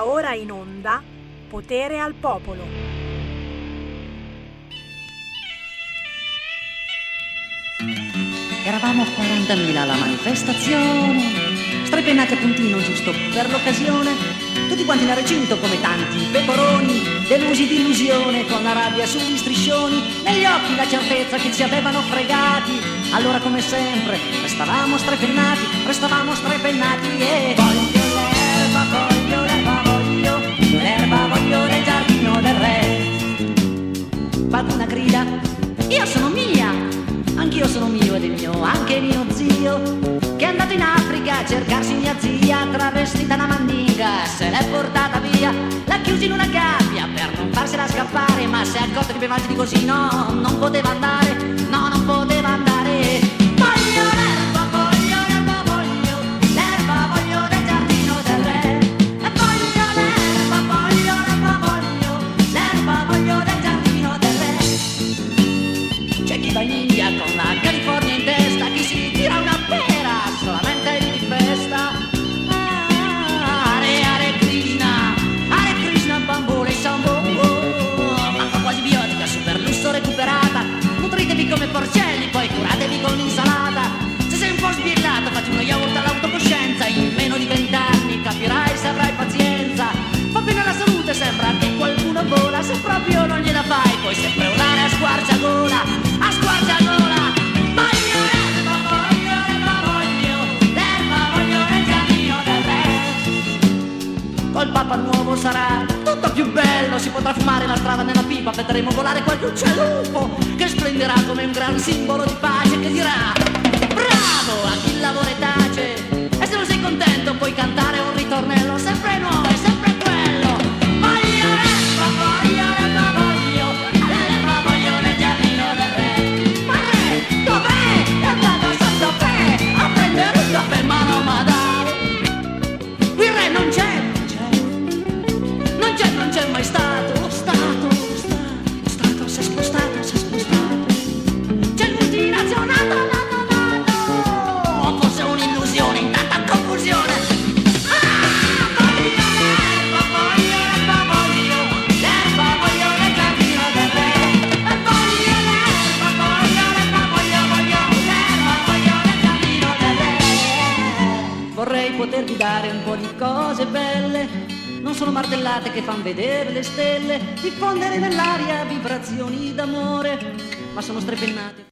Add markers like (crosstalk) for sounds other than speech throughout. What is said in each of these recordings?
Va ora in onda Potere al Popolo. Eravamo 40.000 alla manifestazione, strepennati a puntino giusto per l'occasione, tutti quanti nel recinto come tanti pecoroni, delusi di illusione con la rabbia sugli striscioni, negli occhi la certezza che ci avevano fregati, allora come sempre restavamo strepennati, restavamo strepennati e voglio l'erba, voglio l'erba, voglio l'erba, voglio nel giardino del re. Qualcuna grida, io sono mia, anch'io sono mio ed è mio, anche mio zio, che è andato in Africa a cercarsi mia zia, travestita da mandinga, se l'è portata via, l'ha chiusa in una gabbia per non farsela scappare, ma si è accorto che più avanti di così no, non poteva andare, no, non poteva proprio non gliela fai, puoi sempre urlare a squarciagola, a squarciagola. Voglio l'erba, voglio l'erba, voglio l'erba, voglio nel giardino del re. Col papa nuovo sarà tutto più bello, si potrà fumare la strada nella pipa, vedremo volare qualche uccelluffo che splenderà come un gran simbolo di pace che dirà bravo a chi lavora e tace. E se non sei contento puoi cantare un ritornello sempre potervi dare un po' di cose belle, non sono martellate che fan vedere le stelle, diffondere nell'aria vibrazioni d'amore, ma sono strepennate.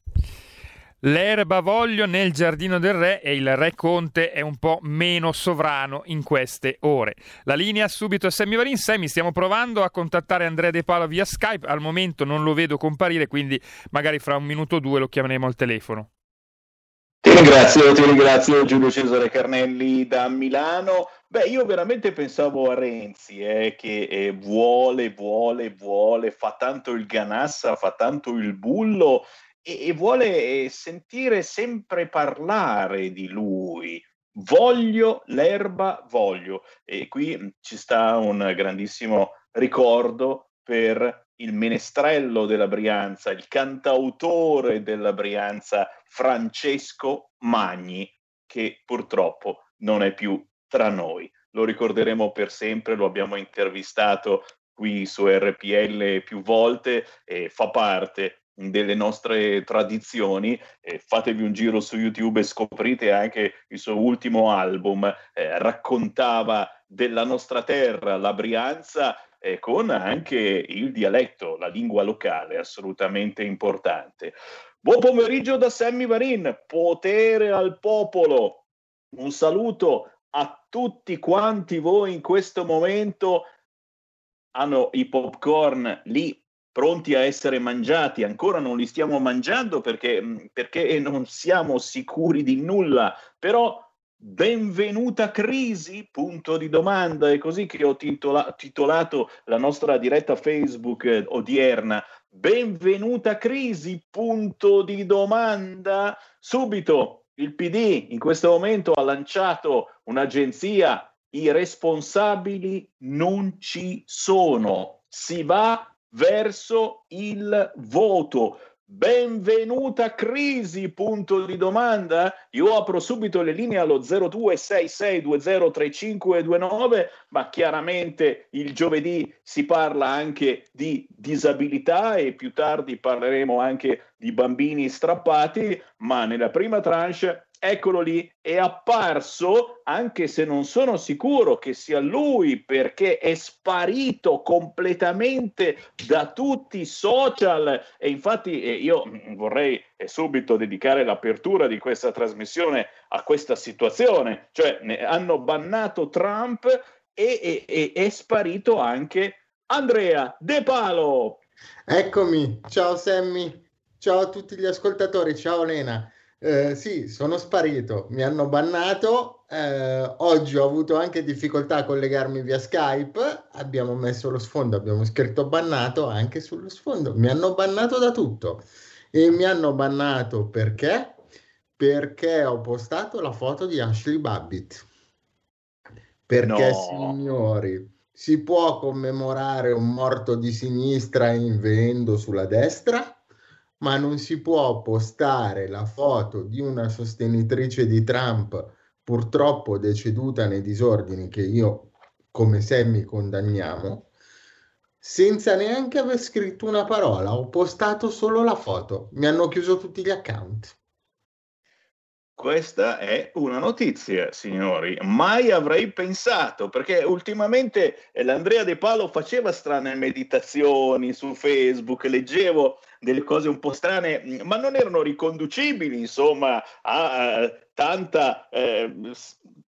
L'erba voglio nel giardino del re e il re Conte è un po' meno sovrano in queste ore. La linea subito a Sammy Varin. Sammy, stiamo provando a contattare Andrea De Palo via Skype. Al momento non lo vedo comparire, quindi magari fra un minuto o due lo chiameremo al telefono. Ti ringrazio, ti ringrazio Giulio Cesare Carnelli da Milano. Beh, io veramente pensavo a Renzi, eh, che eh, vuole, vuole, vuole, fa tanto il ganassa, fa tanto il bullo e, e vuole eh, sentire sempre parlare di lui. Voglio l'erba, voglio. E qui mh, ci sta un grandissimo ricordo per il menestrello della Brianza, il cantautore della Brianza, Francesco Magni, che purtroppo non è più tra noi. Lo ricorderemo per sempre, lo abbiamo intervistato qui su RPL più volte e fa parte delle nostre tradizioni. Eh, fatevi un giro su YouTube e scoprite anche il suo ultimo album. Eh, raccontava della nostra terra, la Brianza, eh, con anche il dialetto, la lingua locale, assolutamente importante. Buon pomeriggio da Sammy Varin, potere al popolo. Un saluto a tutti quanti voi in questo momento. Hanno i popcorn lì pronti a essere mangiati, ancora non li stiamo mangiando perché, perché non siamo sicuri di nulla, però benvenuta crisi, punto di domanda, è così che ho titola- titolato la nostra diretta Facebook eh, odierna, benvenuta crisi, punto di domanda, subito il PD in questo momento ha lanciato un'agenzia, i responsabili non ci sono, si va verso il voto. Benvenuta crisi, punto di domanda. Io apro subito le linee allo 0266203529, ma chiaramente il giovedì si parla anche di disabilità e più tardi parleremo anche di bambini strappati, ma nella prima tranche eccolo lì, è apparso, anche se non sono sicuro che sia lui, perché è sparito completamente da tutti i social. E infatti eh, io vorrei eh, subito dedicare l'apertura di questa trasmissione a questa situazione, cioè hanno bannato Trump e, e, e è sparito anche Andrea De Palo. Eccomi, ciao Sammy, ciao a tutti gli ascoltatori, ciao Lena. Eh, sì, sono sparito, mi hanno bannato. Eh, oggi ho avuto anche difficoltà a collegarmi via Skype. Abbiamo messo lo sfondo, abbiamo scritto bannato anche sullo sfondo. Mi hanno bannato da tutto e mi hanno bannato perché? Perché ho postato la foto di Ashley Babbitt. Perché, no. signori, si può commemorare un morto di sinistra inveendo sulla destra? Ma non si può postare la foto di una sostenitrice di Trump purtroppo deceduta nei disordini che io come Sammy condanniamo senza neanche aver scritto una parola, ho postato solo la foto, mi hanno chiuso tutti gli account. Questa è una notizia, signori. Mai avrei pensato, perché ultimamente l'Andrea De Palo faceva strane meditazioni su Facebook, leggevo delle cose un po' strane, ma non erano riconducibili, insomma, a, a tanta eh,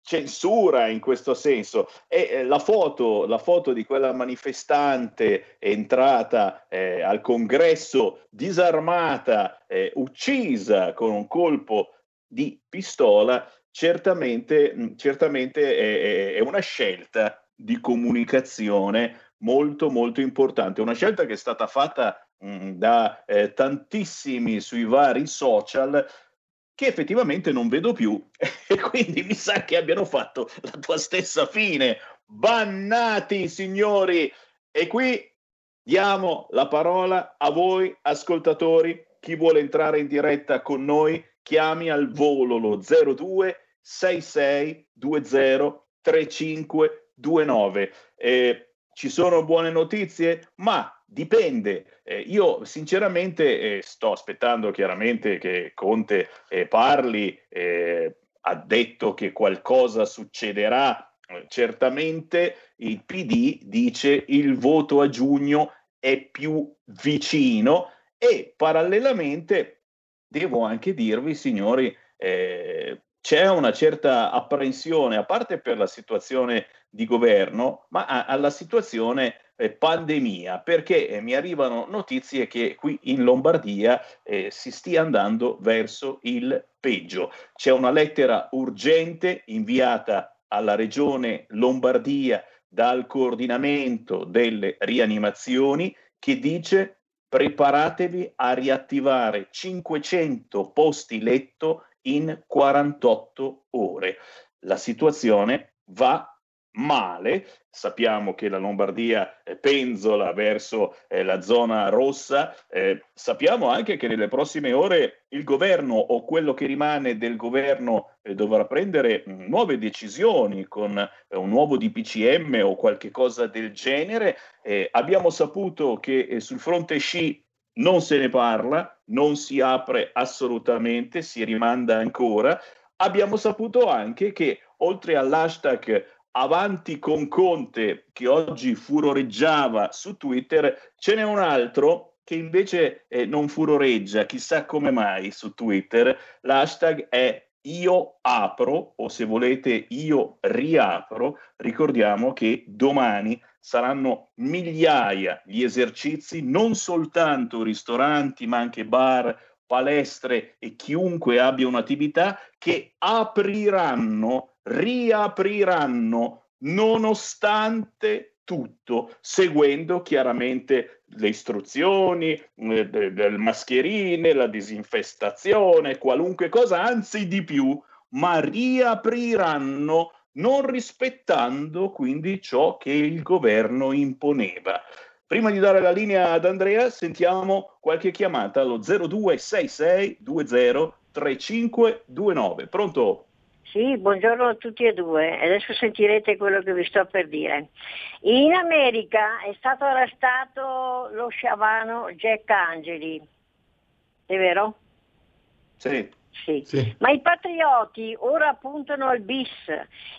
censura in questo senso. E eh, la, foto, la, foto, di quella manifestante entrata eh, al congresso disarmata, eh, uccisa con un colpo di pistola certamente, mm, certamente è, è una scelta di comunicazione molto molto importante, una scelta che è stata fatta mm, da eh, tantissimi sui vari social che effettivamente non vedo più (laughs) e quindi mi sa che abbiano fatto la tua stessa fine. Bannati, signori! E qui diamo la parola a voi ascoltatori, chi vuole entrare in diretta con noi chiami al volo lo 02 66 20 3529. Eh, ci sono buone notizie? Ma dipende. Eh, io sinceramente eh, sto aspettando chiaramente che Conte eh, parli, eh, ha detto che qualcosa succederà. Certamente il PD dice il voto a giugno è più vicino e parallelamente devo anche dirvi, signori, eh, c'è una certa apprensione, a parte per la situazione di governo, ma alla situazione eh, pandemia, perché eh, mi arrivano notizie che qui in Lombardia eh, si stia andando verso il peggio. C'è una lettera urgente inviata alla regione Lombardia dal coordinamento delle rianimazioni che dice preparatevi a riattivare 500 posti letto in 48 ore. La situazione va male. Sappiamo che la Lombardia eh, penzola verso eh, la zona rossa. Eh, sappiamo anche che nelle prossime ore il governo o quello che rimane del governo eh, dovrà prendere mm, nuove decisioni con eh, un nuovo DPCM o qualche cosa del genere. Eh, abbiamo saputo che sul fronte sci non se ne parla, non si apre assolutamente, si rimanda ancora. Abbiamo saputo anche che oltre all'hashtag avanti con Conte che oggi furoreggiava su Twitter, ce n'è un altro che invece eh, non furoreggia, chissà come mai su Twitter. L'hashtag è io apro o se volete io riapro. Ricordiamo che domani saranno migliaia gli esercizi, non soltanto ristoranti, ma anche bar, palestre e chiunque abbia un'attività che apriranno riapriranno nonostante tutto, seguendo chiaramente le istruzioni, eh, le mascherine, la disinfestazione, qualunque cosa, anzi di più, ma riapriranno non rispettando quindi ciò che il governo imponeva. Prima di dare la linea ad Andrea, sentiamo qualche chiamata allo 0266 20 3529. Pronto? Sì, buongiorno a tutti e due. Adesso sentirete quello che vi sto per dire. In America è stato arrestato lo sciavano Jack Angeli, è vero? Sì. Sì. sì. Ma i patrioti ora puntano al bis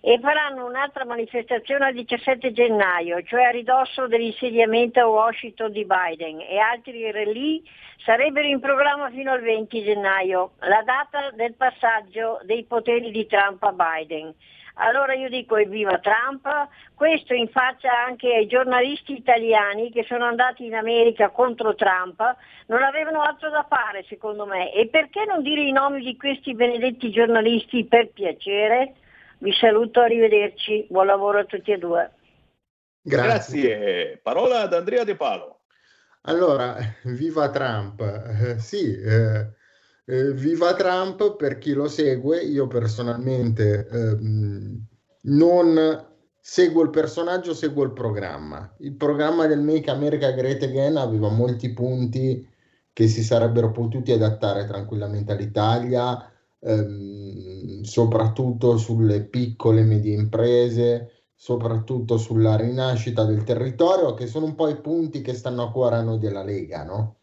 e faranno un'altra manifestazione il 17 gennaio, cioè a ridosso dell'insediamento a Washington di Biden e altri rally sarebbero in programma fino al 20 gennaio, la data del passaggio dei poteri di Trump a Biden. Allora io dico evviva Trump, questo in faccia anche ai giornalisti italiani che sono andati in America contro Trump, non avevano altro da fare secondo me. E perché non dire i nomi di questi benedetti giornalisti per piacere? Vi saluto, arrivederci, buon lavoro a tutti e due. Grazie. Grazie. Parola ad Andrea De Palo. Allora, viva Trump. Eh, sì, eh, eh, viva Trump per chi lo segue, io personalmente eh, non seguo il personaggio, seguo il programma. Il programma del Make America Great Again aveva molti punti che si sarebbero potuti adattare tranquillamente all'Italia, ehm, soprattutto sulle piccole e medie imprese, soprattutto sulla rinascita del territorio, che sono un po' i punti che stanno a cuore a noi della Lega, no?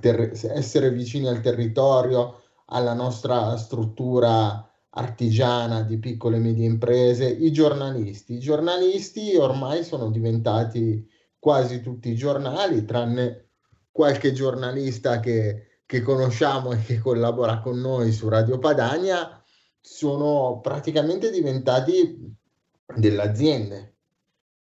Ter- essere vicini al territorio, alla nostra struttura artigiana di piccole e medie imprese, i giornalisti. I giornalisti ormai sono diventati quasi tutti i giornali, tranne qualche giornalista che, che conosciamo e che collabora con noi su Radio Padania, sono praticamente diventati delle aziende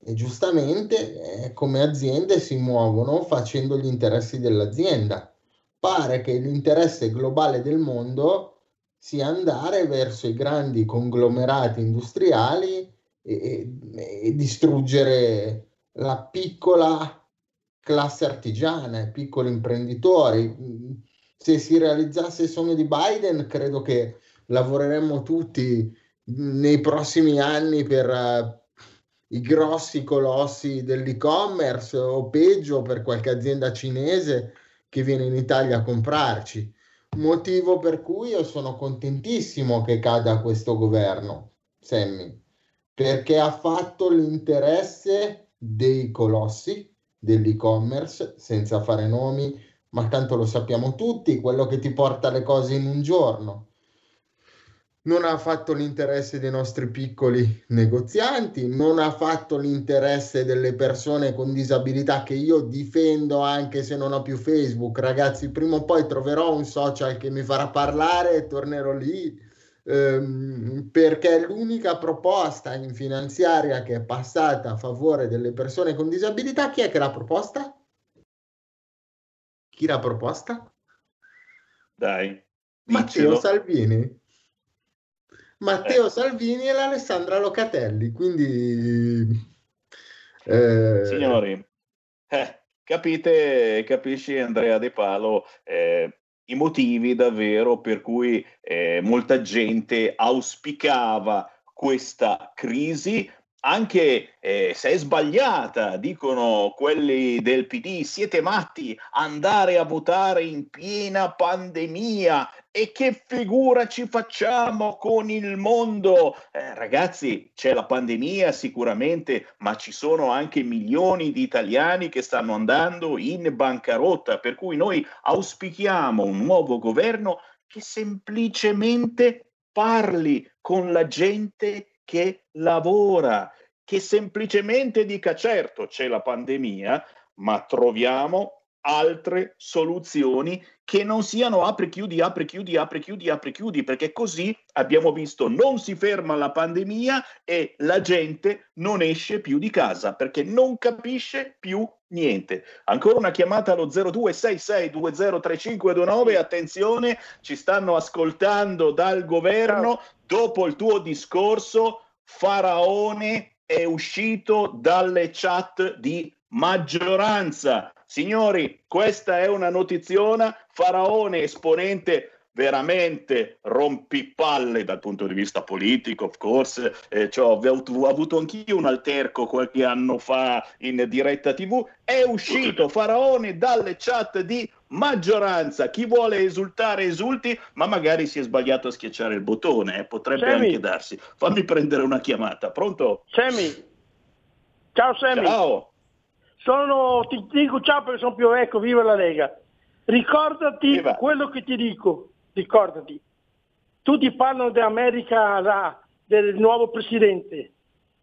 e giustamente eh, come aziende si muovono facendo gli interessi dell'azienda. Pare che l'interesse globale del mondo sia andare verso i grandi conglomerati industriali e, e, e distruggere la piccola classe artigiana, i piccoli imprenditori. Se si realizzasse il sogno di Biden, credo che lavoreremmo tutti nei prossimi anni per i grossi colossi dell'e-commerce o peggio per qualche azienda cinese che viene in Italia a comprarci. Motivo per cui io sono contentissimo che cada questo governo, Sammy, perché ha fatto l'interesse dei colossi dell'e-commerce, senza fare nomi, ma tanto lo sappiamo tutti, quello che ti porta le cose in un giorno non ha fatto l'interesse dei nostri piccoli negozianti, non ha fatto l'interesse delle persone con disabilità che io difendo anche se non ho più Facebook. Ragazzi, prima o poi troverò un social che mi farà parlare e tornerò lì ehm, perché è l'unica proposta in finanziaria che è passata a favore delle persone con disabilità. Chi è che l'ha proposta? Chi l'ha proposta? Dai. Matteo Salvini. Matteo Salvini e l'Alessandra Locatelli. Quindi, eh... signori, eh, capite, capisci Andrea De Palo eh, i motivi davvero per cui eh, molta gente auspicava questa crisi, anche eh, se è sbagliata, dicono quelli del PD, siete matti, andare a votare in piena pandemia e che figura ci facciamo con il mondo? Eh, ragazzi, c'è la pandemia sicuramente, ma ci sono anche milioni di italiani che stanno andando in bancarotta, per cui noi auspichiamo un nuovo governo che semplicemente parli con la gente che lavora, che semplicemente dica certo c'è la pandemia, ma troviamo altre soluzioni che non siano apri chiudi, apri chiudi, apri chiudi, apri chiudi, perché così abbiamo visto non si ferma la pandemia e la gente non esce più di casa perché non capisce più niente. Ancora una chiamata allo 0266203529, attenzione, ci stanno ascoltando dal governo, dopo il tuo discorso Faraone è uscito dalle chat di maggioranza. Signori, questa è una notiziona. Faraone, esponente veramente rompipalle dal punto di vista politico, of course, eh, cioè, ho, avuto anch'io un alterco qualche anno fa in diretta tv, è uscito Faraone dalle chat di maggioranza, chi vuole esultare esulti, ma magari si è sbagliato a schiacciare il bottone, eh, potrebbe Sammy. anche darsi. Fammi prendere una chiamata, pronto? Sammy, ciao Sammy. Ciao. Sono, ti dico ciao perché sono più vecchio, viva la Lega. Ricordati quello che ti dico, ricordati. Tutti parlano dell'America, del nuovo presidente.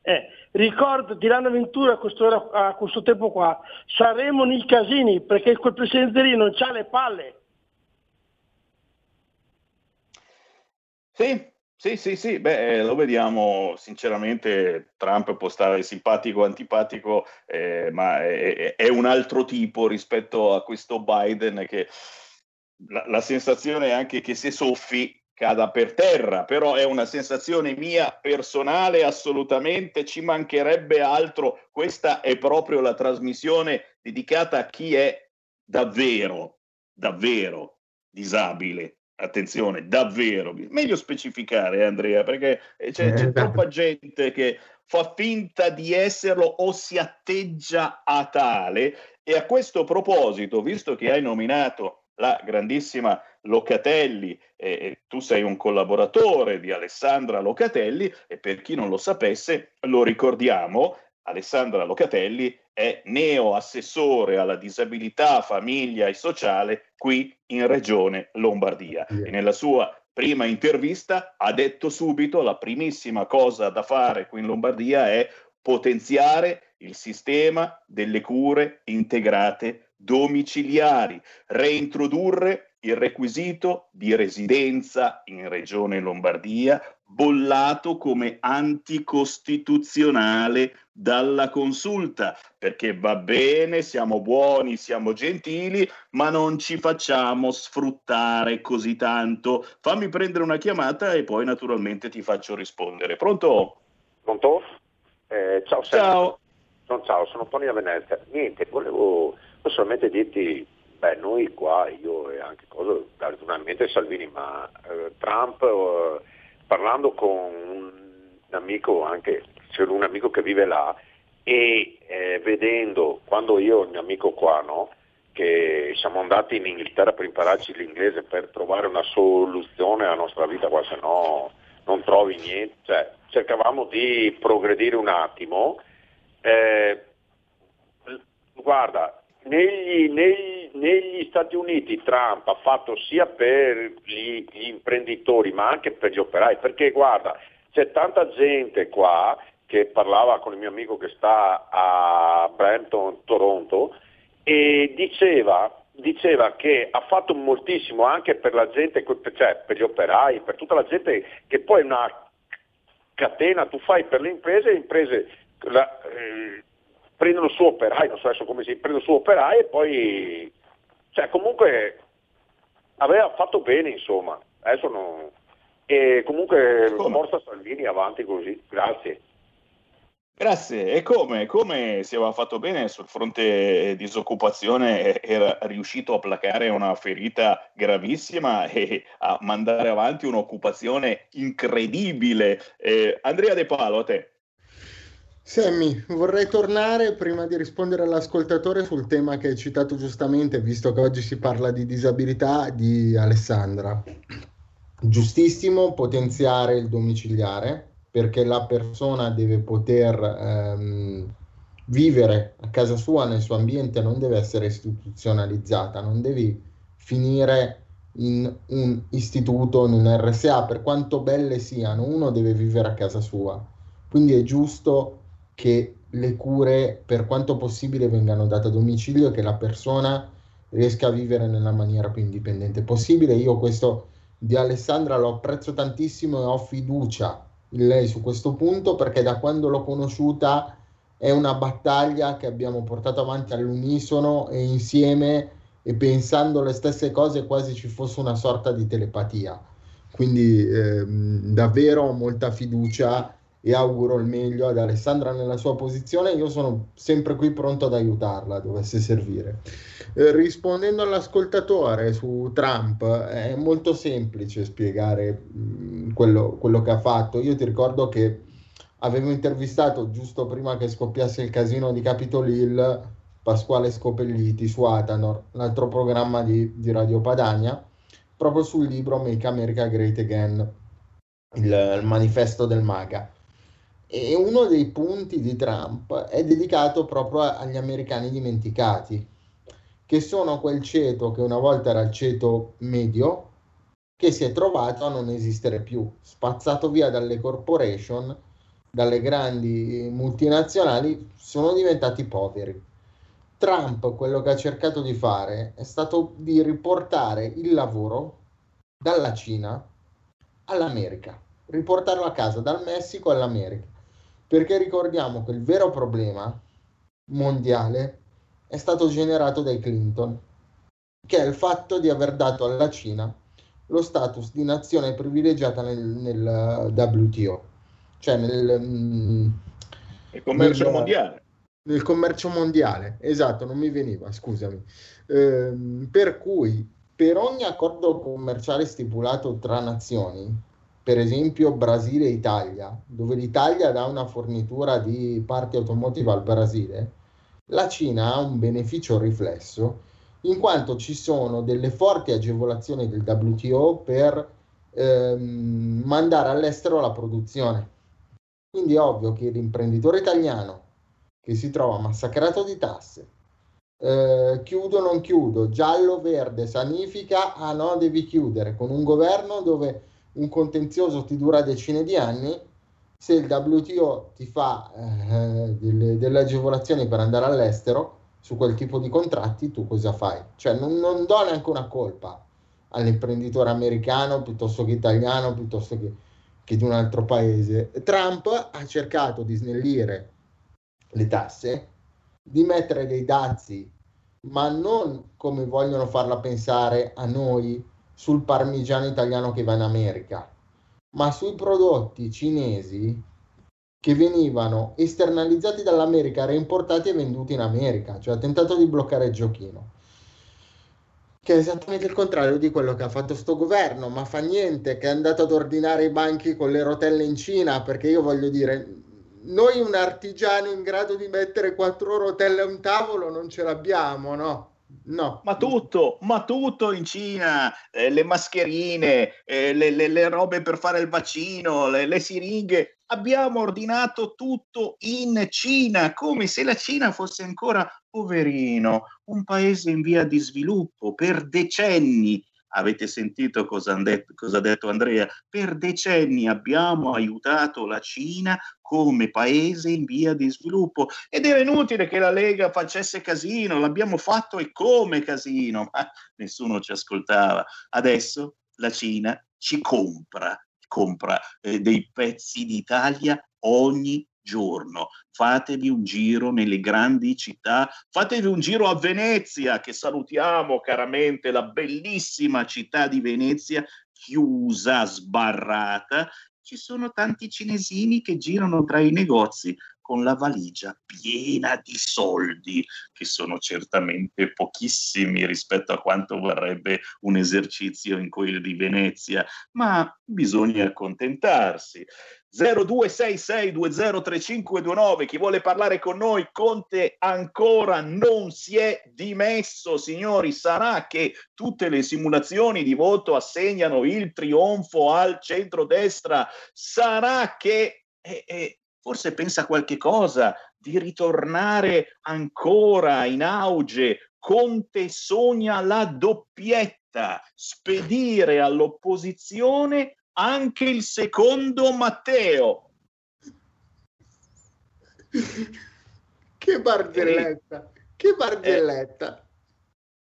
Eh, ricordati l'anno Ventura a questo, a questo, tempo qua, saremo nei casini perché quel presidente lì non ha le palle. Sì, sì, sì, sì, beh, eh, lo vediamo sinceramente, Trump può stare simpatico o antipatico, eh, ma è, è, un altro tipo rispetto a questo Biden che la, la sensazione è anche che se soffi cada per terra, però è una sensazione mia personale, assolutamente ci mancherebbe altro. Questa è proprio la trasmissione dedicata a chi è davvero, davvero disabile. Attenzione, davvero, meglio specificare Andrea, perché c'è, c'è esatto. troppa gente che fa finta di esserlo o si atteggia a tale. E a questo proposito, visto che hai nominato la grandissima Locatelli, eh, tu sei un collaboratore di Alessandra Locatelli e per chi non lo sapesse lo ricordiamo, Alessandra Locatelli è neo assessore alla disabilità, famiglia e sociale qui in Regione Lombardia. E nella sua prima intervista ha detto subito la primissima cosa da fare qui in Lombardia è potenziare il sistema delle cure integrate domiciliari, reintrodurre il requisito di residenza in Regione Lombardia, bollato come anticostituzionale dalla consulta, perché va bene, siamo buoni, siamo gentili, ma non ci facciamo sfruttare così tanto. Fammi prendere una chiamata e poi naturalmente ti faccio rispondere. Pronto? Pronto? Eh, ciao, ciao. Ciao, ciao, sono Tony da Venezia. Niente, volevo solamente dirti, beh, noi qua, io e anche cosa, naturalmente Salvini, ma eh, Trump, eh, parlando con un amico, anche c'è un amico che vive là, e eh, vedendo, quando io ho un amico qua, no, che siamo andati in Inghilterra per impararci l'inglese per trovare una soluzione alla nostra vita qua, se no non trovi niente, cioè, cercavamo di progredire un attimo. Eh, guarda, negli, negli, negli, Stati Uniti Trump ha fatto sia per gli, gli, imprenditori ma anche per gli operai, perché guarda, c'è tanta gente qua che parlava con il mio amico che sta a Brampton, Toronto, e diceva, diceva che ha fatto moltissimo anche per la gente, cioè per gli operai, per tutta la gente che poi è una catena, tu fai per le imprese, le imprese la, eh, prendono su operai, non so adesso come si prendono su operai e poi, cioè comunque aveva fatto bene insomma, adesso non... E comunque forza Salvini avanti così, grazie. Grazie. E come? Come si aveva fatto bene sul fronte disoccupazione? Era riuscito a placare una ferita gravissima e a mandare avanti un'occupazione incredibile. Eh, Andrea De Palo, a te. Sammy, vorrei tornare prima di rispondere all'ascoltatore sul tema che hai citato giustamente, visto che oggi si parla di disabilità, di Alessandra. Giustissimo potenziare il domiciliare perché la persona deve poter ehm, vivere a casa sua, nel suo ambiente, non deve essere istituzionalizzata, non devi finire in un istituto, in un RSA, per quanto belle siano, uno deve vivere a casa sua. Quindi è giusto che le cure per quanto possibile vengano date a domicilio e che la persona riesca a vivere nella maniera più indipendente possibile. Io questo di Alessandra lo apprezzo tantissimo e ho fiducia in lei su questo punto perché da quando l'ho conosciuta è una battaglia che abbiamo portato avanti all'unisono e insieme e pensando le stesse cose quasi ci fosse una sorta di telepatia. Quindi ehm, davvero ho molta fiducia e auguro il meglio ad Alessandra nella sua posizione. Io sono sempre qui pronto ad aiutarla, dovesse servire. Eh, rispondendo all'ascoltatore su Trump, è molto semplice spiegare mh, mm, quello, quello che ha fatto. Io ti ricordo che avevo intervistato giusto prima che scoppiasse il casino di Capitol Hill Pasquale Scopelliti su Atanor, l'altro programma di, di Radio Padania, proprio sul libro Make America Great Again, il, il manifesto del MAGA. E uno dei punti di Trump è dedicato proprio agli americani dimenticati, che sono quel ceto che una volta era il ceto medio, che si è trovato a non esistere più, spazzato via dalle corporation, dalle grandi multinazionali, sono diventati poveri. Trump quello che ha cercato di fare è stato di riportare il lavoro dalla Cina all'America, riportarlo a casa dal Messico all'America, perché ricordiamo che il vero problema mondiale è stato generato dai Clinton, che è il fatto di aver dato alla Cina lo status di nazione privilegiata nel, nel WTO, cioè nel, mm, il commercio nel, mondiale nel commercio mondiale, esatto, non mi veniva, scusami. Eh, per cui per ogni accordo commerciale stipulato tra nazioni, per esempio Brasile e Italia, dove l'Italia dà una fornitura di parti automotive al Brasile, la Cina ha un beneficio riflesso in quanto ci sono delle forti agevolazioni del WTO per ehm, mandare all'estero la produzione. Quindi è ovvio che l'imprenditore italiano che si trova massacrato di tasse. Eh, chiudo non chiudo, giallo verde, sanifica, ah no, devi chiudere, con un governo dove un contenzioso ti dura decine di anni, se il WTO ti fa eh, delle, delle, agevolazioni per andare all'estero su quel tipo di contratti, tu cosa fai? Cioè non, non do neanche una colpa all'imprenditore americano piuttosto che italiano, piuttosto che, che di un altro paese. Trump ha cercato di snellire le tasse, di mettere dei dazi, ma non come vogliono farla pensare a noi sul parmigiano italiano che va in America, ma sui prodotti cinesi che venivano esternalizzati dall'America, reimportati e venduti in America, cioè ha tentato di bloccare il giochino che è esattamente il contrario di quello che ha fatto sto governo, ma fa niente, che è andato ad ordinare i banchi con le rotelle in Cina, perché io voglio dire, noi un artigiano in grado di mettere quattro rotelle a un tavolo non ce l'abbiamo, no? No. Ma tutto, ma tutto in Cina, eh, le mascherine, eh, le, le, le, robe per fare il vaccino, le, le, siringhe, abbiamo ordinato tutto in Cina, come se la Cina fosse ancora, poverino, un paese in via di sviluppo per decenni Avete sentito cosa, detto, cosa ha detto Andrea? Per decenni abbiamo aiutato la Cina come paese in via di sviluppo ed era inutile che la Lega facesse casino, l'abbiamo fatto e come casino, ma nessuno ci ascoltava. Adesso la Cina ci compra, compra eh, dei pezzi d'Italia ogni giorno. Fatevi un giro nelle grandi città, fatevi un giro a Venezia, che salutiamo caramente, la bellissima città di Venezia, chiusa, sbarrata. Ci sono tanti cinesini che girano tra i negozi con la valigia piena di soldi, che sono certamente pochissimi rispetto a quanto vorrebbe un esercizio in quello di Venezia, ma bisogna accontentarsi. 0266203529 chi vuole parlare con noi Conte ancora non si è dimesso signori. Sarà che tutte le simulazioni di voto assegnano il trionfo al centrodestra. Sarà che eh, eh, forse pensa qualche cosa di ritornare ancora in auge. Conte sogna la doppietta spedire all'opposizione anche il secondo Matteo. che barzelletta, che barzelletta.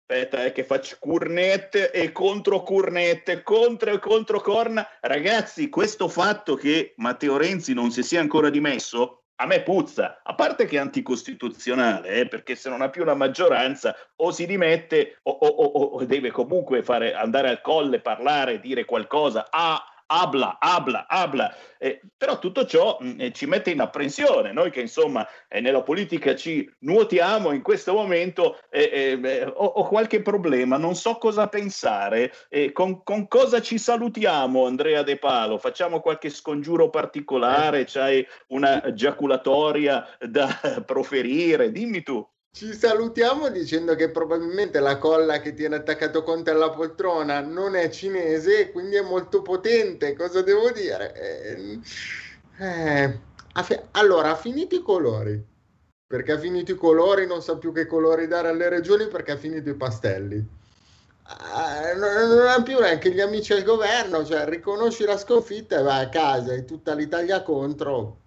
Aspetta, è eh, che faccio curnette e contro curnette, contro e contro corna. Ragazzi, questo fatto che Matteo Renzi non si sia ancora dimesso a me puzza, a parte che è anticostituzionale, eh, perché se non ha più la maggioranza o si dimette o, o, o, o deve comunque fare, andare al colle, parlare, dire qualcosa a, abla, abla, abla. Eh, però tutto ciò mh, eh, ci mette in apprensione. Noi che insomma eh, nella politica ci nuotiamo in questo momento eh, eh, ho, ho, qualche problema, non so cosa pensare. Con, con, cosa ci salutiamo, Andrea De Palo? Facciamo qualche scongiuro particolare? C'hai una giaculatoria da (laughs) proferire? Dimmi tu. Ci salutiamo dicendo che probabilmente la colla che tiene attaccato Conte alla poltrona non è cinese e quindi è molto potente. Cosa devo dire? Eh, eh, fi- allora, ha finito i colori. Perché ha finito i colori, non sa più che colori dare alle regioni perché ha finito i pastelli. Eh, non, non ha più neanche gli amici al governo, cioè riconosci la sconfitta e vai a casa, e tutta l'Italia contro.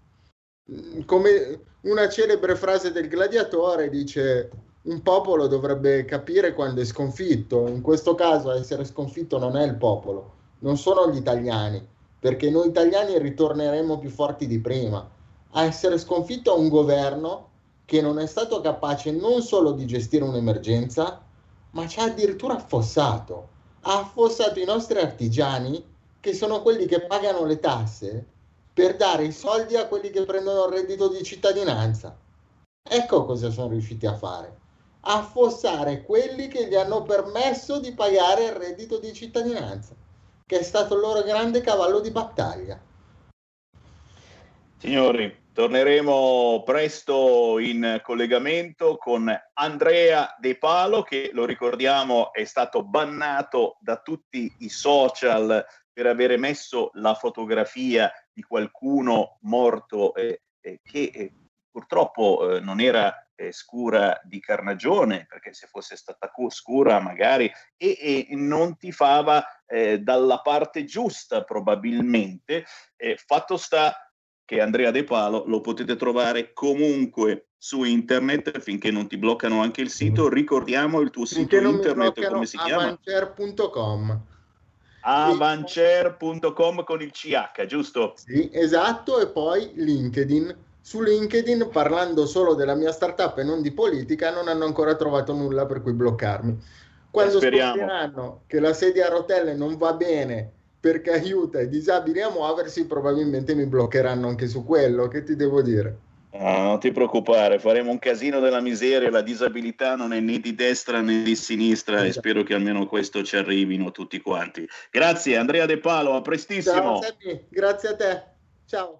Come una celebre frase del gladiatore dice un popolo dovrebbe capire quando è sconfitto, in questo caso essere sconfitto non è il popolo, non sono gli italiani, perché noi italiani ritorneremo più forti di prima. A essere sconfitto è un governo che non è stato capace non solo di gestire un'emergenza, ma ci ha addirittura affossato. Ha affossato i nostri artigiani, che sono quelli che pagano le tasse, per dare i soldi a quelli che prendono il reddito di cittadinanza. Ecco cosa sono riusciti a fare. Affossare quelli che gli hanno permesso di pagare il reddito di cittadinanza, che è stato il loro grande cavallo di battaglia. Signori, torneremo presto in collegamento con Andrea De Palo, che lo ricordiamo è stato bannato da tutti i social per avere messo la fotografia di qualcuno morto eh, eh, che purtroppo non era eh, scura di carnagione, perché se fosse stata scura magari, e, e non tifava eh, dalla parte giusta probabilmente. fatto sta che Andrea De Palo lo potete trovare comunque su internet finché non ti bloccano anche il sito. Ricordiamo il tuo finché sito internet, come si chiama? avancer.com avancer.com con il CH, giusto? Sì, esatto, e poi LinkedIn. Su LinkedIn, parlando solo della mia startup e non di politica, non hanno ancora trovato nulla per cui bloccarmi. Quando eh, scopriranno che la sedia a rotelle non va bene perché aiuta i disabili a muoversi, probabilmente mi bloccheranno anche su quello. Che ti devo dire? Ah, non ti preoccupare, faremo un casino della miseria, la disabilità non è né di destra né di sinistra esatto. e spero che almeno questo ci arrivino tutti quanti. Grazie Andrea De Palo, a prestissimo. Ciao, Grazie a te. Ciao.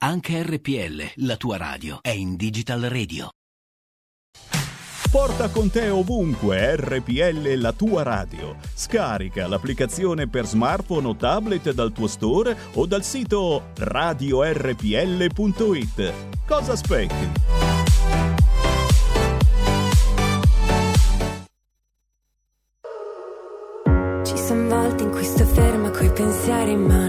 Anche RPL, la tua radio, è in Digital Radio. Porta con te ovunque RPL la tua radio. Scarica l'applicazione per smartphone o tablet dal tuo store o dal sito radiorpl.it. Cosa aspetti? Ci sono volte in cui sto ferma coi pensieri in mano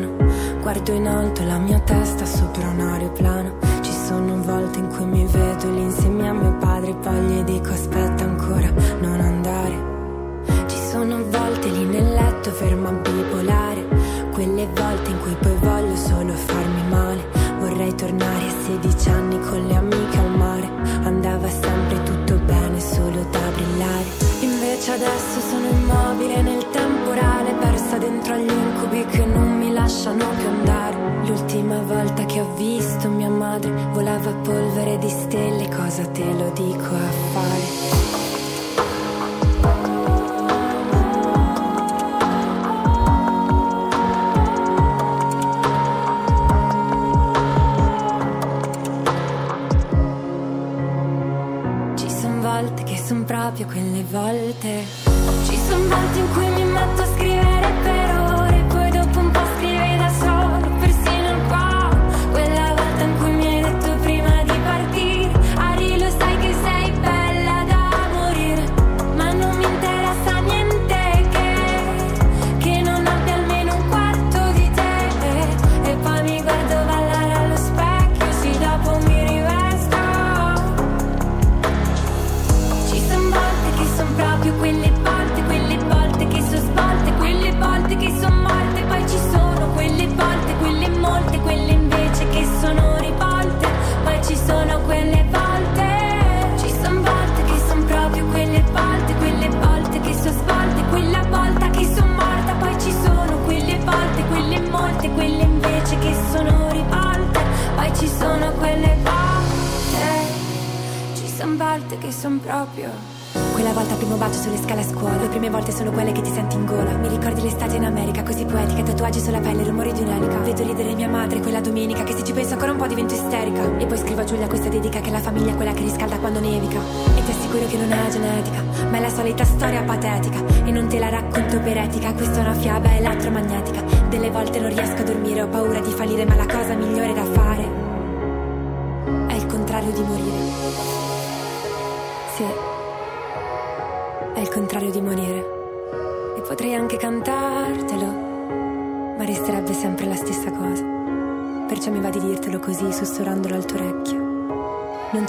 Guardo in alto la mia testa sopra un aeroplano. Ci sono volte in cui mi vedo lì insieme a mio padre, e poi gli dico aspetta ancora, non andare. Ci sono volte lì nel letto ferma bipolare, quelle volte in cui poi voglio solo farmi male. Vorrei tornare a 16 anni con le amiche al mare, andava sempre tutto bene solo da brillare. Invece adesso sono immobile nel temporale, persa dentro agli incubi che non volava polvere di stelle, cosa te lo dico a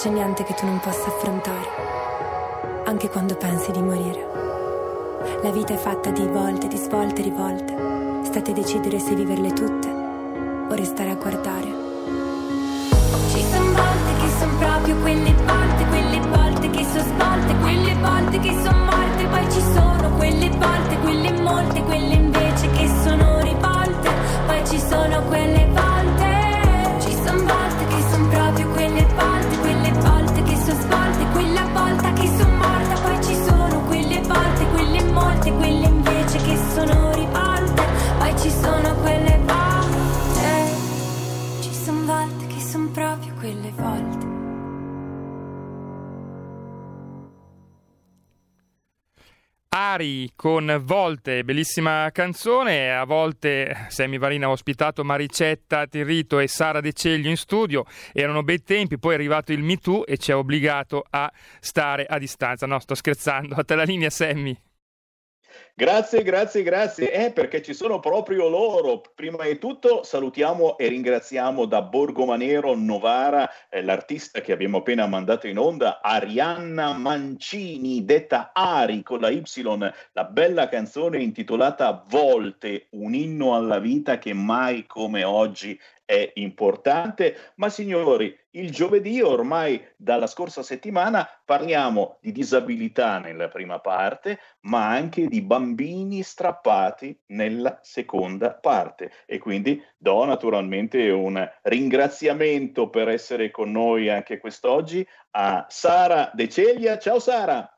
c'è niente che tu non possa affrontare, anche quando pensi di morire. La vita è fatta di volte, di svolte rivolte. State a decidere se viverle tutte o restare a guardare. Ci sono volte che sono proprio quelle volte, quelle volte che sono svolte, quelle volte che sono morte, poi ci sono quelle volte, quelle molte, quelle invece che sono rivolte, poi ci sono quelle volte, Ari con Volte, bellissima canzone, a volte Sammy Varina ha ospitato Maricetta Tirrito e Sara De Ceglio in studio, erano bei tempi, poi è arrivato il Me Too e ci ha obbligato a stare a distanza, no sto scherzando, a te la linea Sammy. Grazie, grazie, grazie. Eh, perché ci sono proprio loro. Prima di tutto salutiamo e ringraziamo da Borgomanero Novara eh, l'artista che abbiamo appena mandato in onda, Arianna Mancini, detta Ari con la Y, la bella canzone intitolata Volte, un inno alla vita che mai come oggi è importante, ma signori, il giovedì ormai dalla scorsa settimana parliamo di disabilità nella prima parte, ma anche di bambini strappati nella seconda parte e quindi do naturalmente un ringraziamento per essere con noi anche quest'oggi a Sara De Ceglia. Ciao Sara!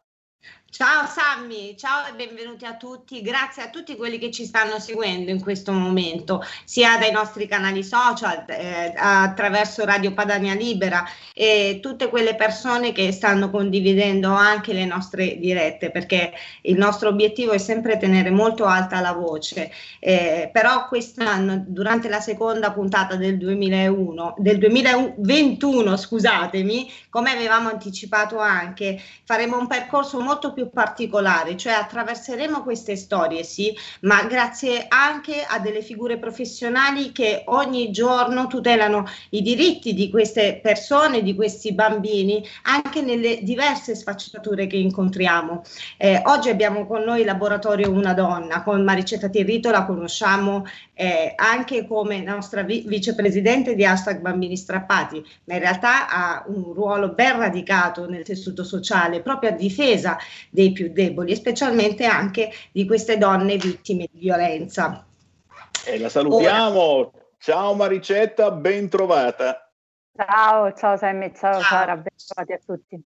Ciao Sammy, ciao e benvenuti a tutti. Grazie a tutti quelli che ci stanno seguendo in questo momento, sia dai nostri canali social, eh, attraverso Radio Padania Libera e tutte quelle persone che stanno condividendo anche le nostre dirette, perché il nostro obiettivo è sempre tenere molto alta la voce. Eh, però quest'anno, durante la seconda puntata del 2001, del 2021, scusatemi, come avevamo anticipato anche, faremo un percorso molto più particolare, cioè attraverseremo queste storie, sì, ma grazie anche a delle figure professionali che ogni giorno tutelano i diritti di queste persone, di questi bambini, anche nelle diverse sfaccettature che incontriamo. Eh, oggi abbiamo con noi il laboratorio Una Donna, con Maricetta Tirrito la conosciamo eh, anche come nostra vi- vicepresidente di hashtag Bambini Strappati, ma in realtà ha un ruolo ben radicato nel tessuto sociale, proprio a difesa dei più deboli e specialmente anche di queste donne vittime di violenza. E la salutiamo. Ora, ciao Maricetta, ben trovata. Ciao, ciao Sammy, ciao, ciao. Sara, ben trovati a tutti.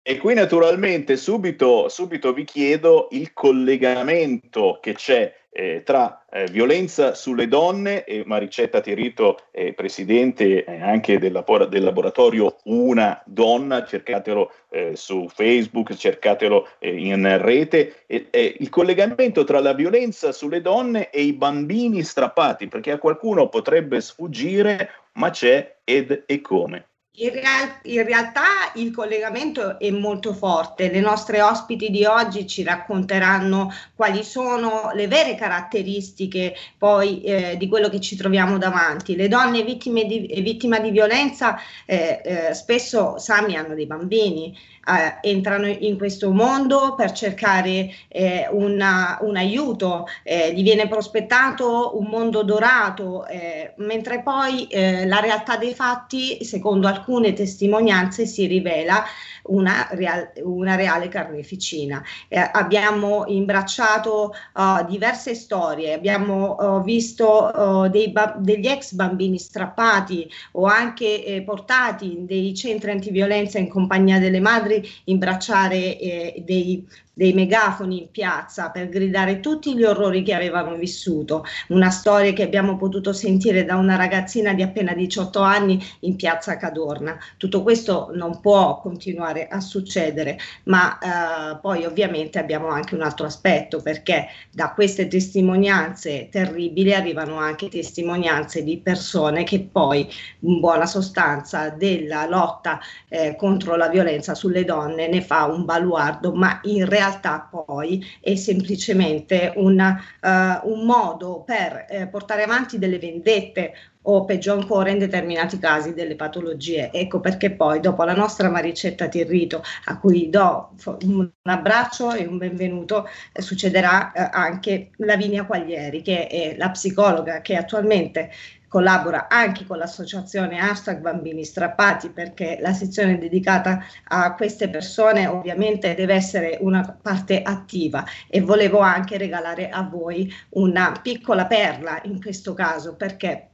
E qui naturalmente subito, subito vi chiedo il collegamento che c'è eh, tra eh, violenza sulle donne e Maricetta Tirito è presidente eh, anche del, del, laboratorio Una Donna, cercatelo eh, su Facebook, cercatelo eh, in rete, il collegamento tra la violenza sulle donne e i bambini strappati, perché a qualcuno potrebbe sfuggire, ma c'è ed e come. In, real- in, realtà il collegamento è molto forte, le nostre ospiti di oggi ci racconteranno quali sono le vere caratteristiche poi eh, di quello che ci troviamo davanti. Le donne vittime di, vittime di violenza eh, eh, spesso, Sami, hanno dei bambini, eh, entrano in questo mondo per cercare eh, una, un aiuto, eh, gli viene prospettato un mondo dorato, eh, mentre poi eh, la realtà dei fatti, secondo alcune testimonianze, si rivela una, real, una reale carneficina. Eh, abbiamo imbracciato uh, diverse storie, abbiamo uh, visto uh, ba- degli ex bambini strappati o anche eh, portati in dei centri antiviolenza in compagnia delle madri imbracciare eh, dei dei megafoni in piazza per gridare tutti gli orrori che avevano vissuto, una storia che abbiamo potuto sentire da una ragazzina di appena 18 anni in piazza Cadorna. Tutto questo non può continuare a succedere, ma eh, poi ovviamente abbiamo anche un altro aspetto perché da queste testimonianze terribili arrivano anche testimonianze di persone che poi in buona sostanza della lotta eh, contro la violenza sulle donne ne fa un baluardo, ma in realtà realtà poi è semplicemente una, uh, un modo per eh, portare avanti delle vendette o peggio ancora in determinati casi delle patologie. Ecco perché poi dopo la nostra Maricetta Tirrito, a cui do un abbraccio e un benvenuto, eh, succederà eh, anche Lavinia Quaglieri, che è la psicologa che attualmente collabora anche con l'associazione hashtag bambini strappati perché la sezione dedicata a queste persone ovviamente deve essere una parte attiva e volevo anche regalare a voi una piccola perla in questo caso perché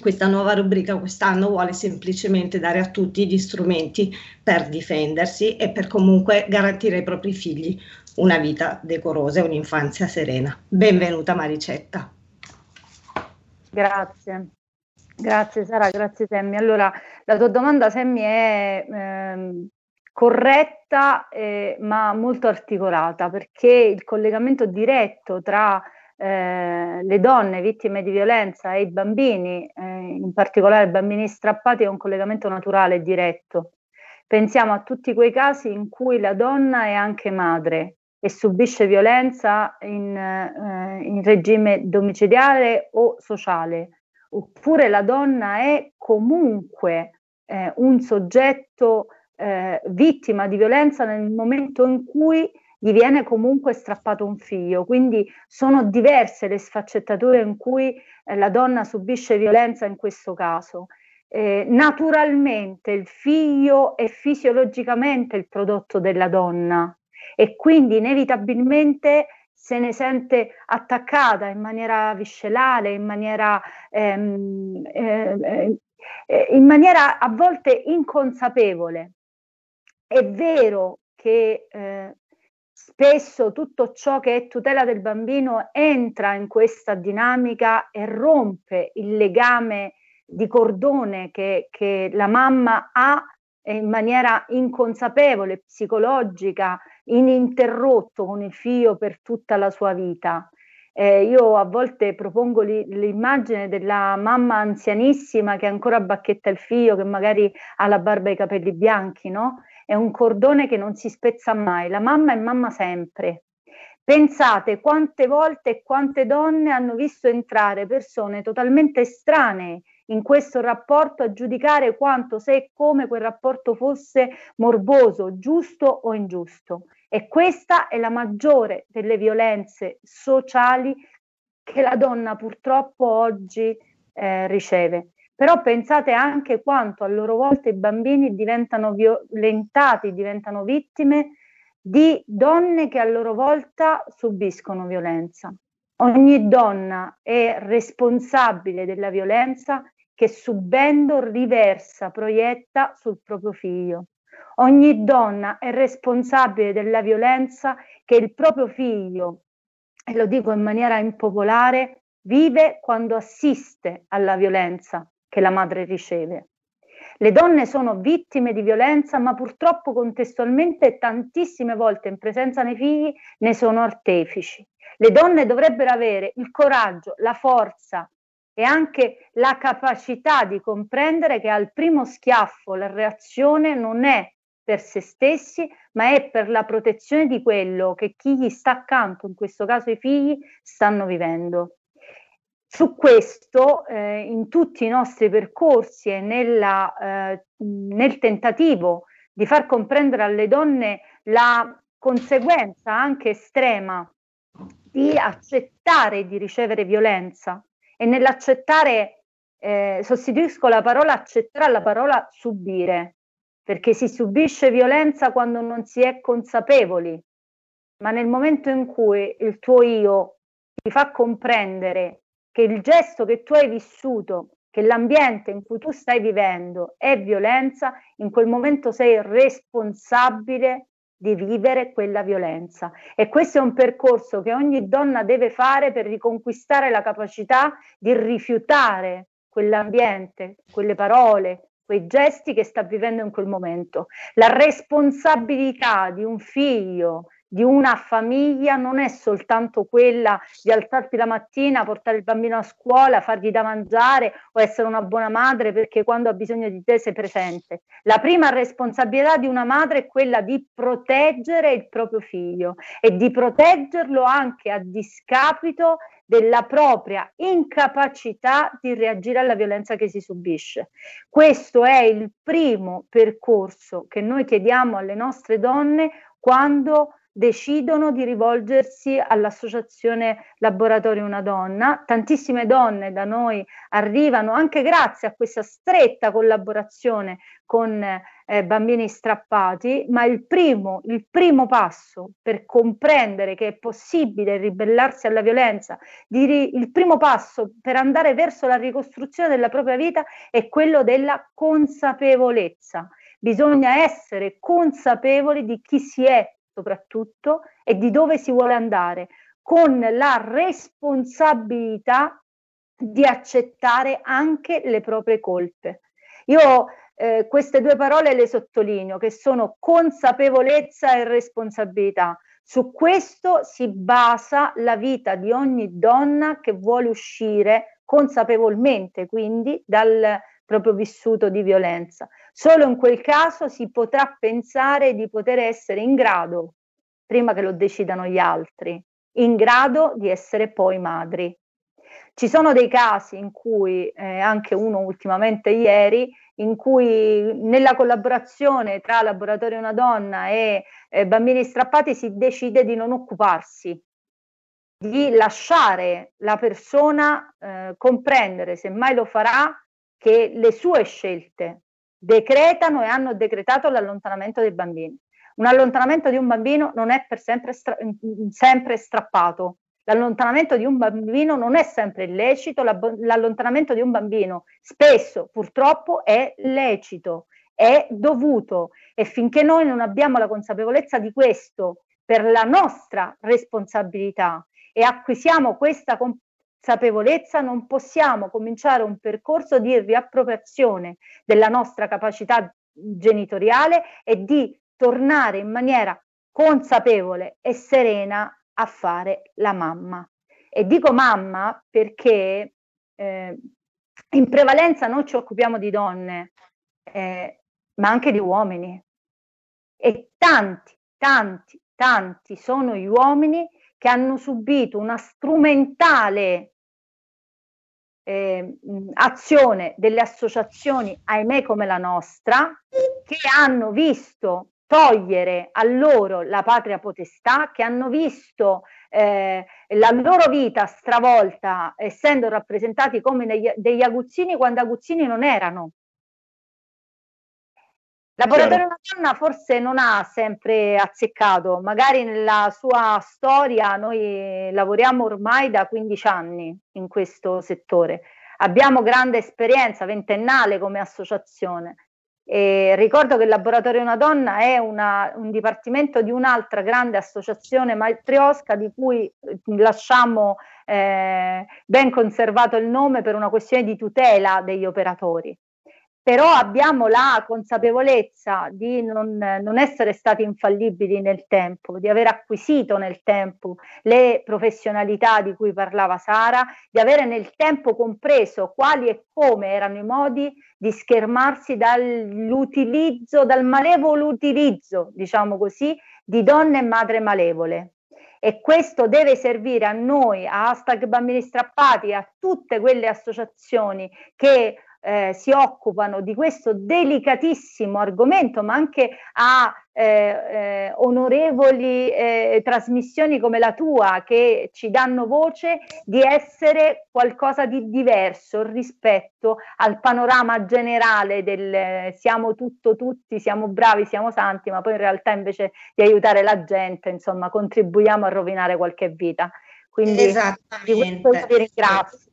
questa nuova rubrica quest'anno vuole semplicemente dare a tutti gli strumenti per difendersi e per comunque garantire ai propri figli una vita decorosa e un'infanzia serena. Benvenuta Maricetta. Grazie. Grazie Sara, grazie Semmi. Allora, la tua domanda Semmi è ehm, corretta eh, ma molto articolata perché il collegamento diretto tra eh, le donne vittime di violenza e i bambini, eh, in particolare i bambini strappati, è un collegamento naturale e diretto. Pensiamo a tutti quei casi in cui la donna è anche madre e subisce violenza in, eh, in regime domiciliare o sociale, oppure la donna è comunque eh, un soggetto eh, vittima di violenza nel momento in cui gli viene comunque strappato un figlio. Quindi sono diverse le sfaccettature in cui eh, la donna subisce violenza in questo caso. Eh, naturalmente il figlio è fisiologicamente il prodotto della donna, e quindi inevitabilmente se ne sente attaccata in maniera viscerale, in maniera, ehm, eh, eh, in maniera a volte inconsapevole. È vero che eh, spesso tutto ciò che è tutela del bambino entra in questa dinamica e rompe il legame di cordone che, che la mamma ha in maniera inconsapevole, psicologica, ininterrotto con il figlio per tutta la sua vita. Eh, io a volte propongo li, l'immagine della mamma anzianissima che ancora bacchetta il figlio, che magari ha la barba e i capelli bianchi, no? È un cordone che non si spezza mai. La mamma è mamma sempre. Pensate quante volte e quante donne hanno visto entrare persone totalmente estranee in questo rapporto a giudicare quanto, se e come quel rapporto fosse morboso, giusto o ingiusto. E questa è la maggiore delle violenze sociali che la donna purtroppo oggi eh, riceve. Però pensate anche quanto a loro volta i bambini diventano violentati, diventano vittime di donne che a loro volta subiscono violenza. Ogni donna è responsabile della violenza che subendo riversa, proietta sul proprio figlio. Ogni donna è responsabile della violenza che il proprio figlio, e lo dico in maniera impopolare, vive quando assiste alla violenza che la madre riceve. Le donne sono vittime di violenza, ma purtroppo contestualmente tantissime volte in presenza dei figli ne sono artefici. Le donne dovrebbero avere il coraggio, la forza e anche la capacità di comprendere che al primo schiaffo la reazione non è per se stessi, ma è per la protezione di quello che chi gli sta accanto, in questo caso i figli, stanno vivendo. Su questo, eh, in tutti i nostri percorsi e nella, eh, nel tentativo di far comprendere alle donne la conseguenza anche estrema di accettare di ricevere violenza e nell'accettare eh, sostituisco la parola accettare alla parola subire, perché si subisce violenza quando non si è consapevoli, ma nel momento in cui il tuo io ti fa comprendere che il gesto che tu hai vissuto, che l'ambiente in cui tu stai vivendo è violenza, in quel momento sei responsabile di vivere quella violenza. E questo è un percorso che ogni donna deve fare per riconquistare la capacità di rifiutare quell'ambiente, quelle parole, quei gesti che sta vivendo in quel momento. La responsabilità di un figlio, di una famiglia non è soltanto quella di alzarti la mattina, portare il bambino a scuola, fargli da mangiare o essere una buona madre perché quando ha bisogno di te sei presente. La prima responsabilità di una madre è quella di proteggere il proprio figlio e di proteggerlo anche a discapito della propria incapacità di reagire alla violenza che si subisce. Questo è il primo percorso che noi chiediamo alle nostre donne quando decidono di rivolgersi all'associazione Laboratorio Una Donna. Tantissime donne da noi arrivano anche grazie a questa stretta collaborazione con eh, bambini strappati, ma il primo, il primo passo per comprendere che è possibile ribellarsi alla violenza, ri- il primo passo per andare verso la ricostruzione della propria vita è quello della consapevolezza. Bisogna essere consapevoli di chi si è soprattutto e di dove si vuole andare, con la responsabilità di accettare anche le proprie colpe. Io eh, queste due parole le sottolineo, che sono consapevolezza e responsabilità. Su questo si basa la vita di ogni donna che vuole uscire consapevolmente, quindi, dal proprio vissuto di violenza. Solo in quel caso si potrà pensare di poter essere in grado, prima che lo decidano gli altri, in grado di essere poi madri. Ci sono dei casi in cui, eh, anche uno ultimamente ieri, in cui nella collaborazione tra Laboratorio Una Donna e eh, Bambini Strappati si decide di non occuparsi, di lasciare la persona eh, comprendere, se mai lo farà, che le sue scelte decretano e hanno decretato l'allontanamento dei bambini. Un allontanamento di un bambino non è per sempre, stra- sempre strappato. L'allontanamento di un bambino non è sempre illecito, l'allontanamento di un bambino spesso purtroppo è lecito, è dovuto e finché noi non abbiamo la consapevolezza di questo per la nostra responsabilità e acquisiamo questa consapevolezza non possiamo cominciare un percorso di riappropriazione della nostra capacità genitoriale e di tornare in maniera consapevole e serena a fare la mamma. E dico mamma perché eh, in prevalenza noi ci occupiamo di donne, eh, ma anche di uomini. E tanti, tanti, tanti sono gli uomini che hanno subito una strumentale eh, azione delle associazioni, ahimè come la nostra, che hanno visto togliere a loro la patria potestà, che hanno visto eh, la loro vita stravolta essendo rappresentati come degli, degli aguzzini quando aguzzini non erano. Laboratorio una donna forse non ha sempre azzeccato, magari nella sua storia noi lavoriamo ormai da 15 anni in questo settore. Abbiamo grande esperienza ventennale come associazione. E ricordo che il Laboratorio Una Donna è una, un dipartimento di un'altra grande associazione matriosca di cui lasciamo eh, ben conservato il nome per una questione di tutela degli operatori però abbiamo la consapevolezza di non, non, essere stati infallibili nel tempo, di aver acquisito nel tempo le professionalità di cui parlava Sara, di avere nel tempo compreso quali e come erano i modi di schermarsi dall'utilizzo, dal malevolo utilizzo, diciamo così, di donne e madre malevole. E questo deve servire a noi, a hashtag bambini strappati, a tutte quelle associazioni che eh, si occupano di questo delicatissimo argomento, ma anche a eh, eh, onorevoli eh, trasmissioni come la tua che ci danno voce di essere qualcosa di diverso rispetto al panorama generale del siamo tutto tutti, siamo bravi, siamo santi, ma poi in realtà invece di aiutare la gente, insomma, contribuiamo a rovinare qualche vita. Quindi di questo vi ringrazio.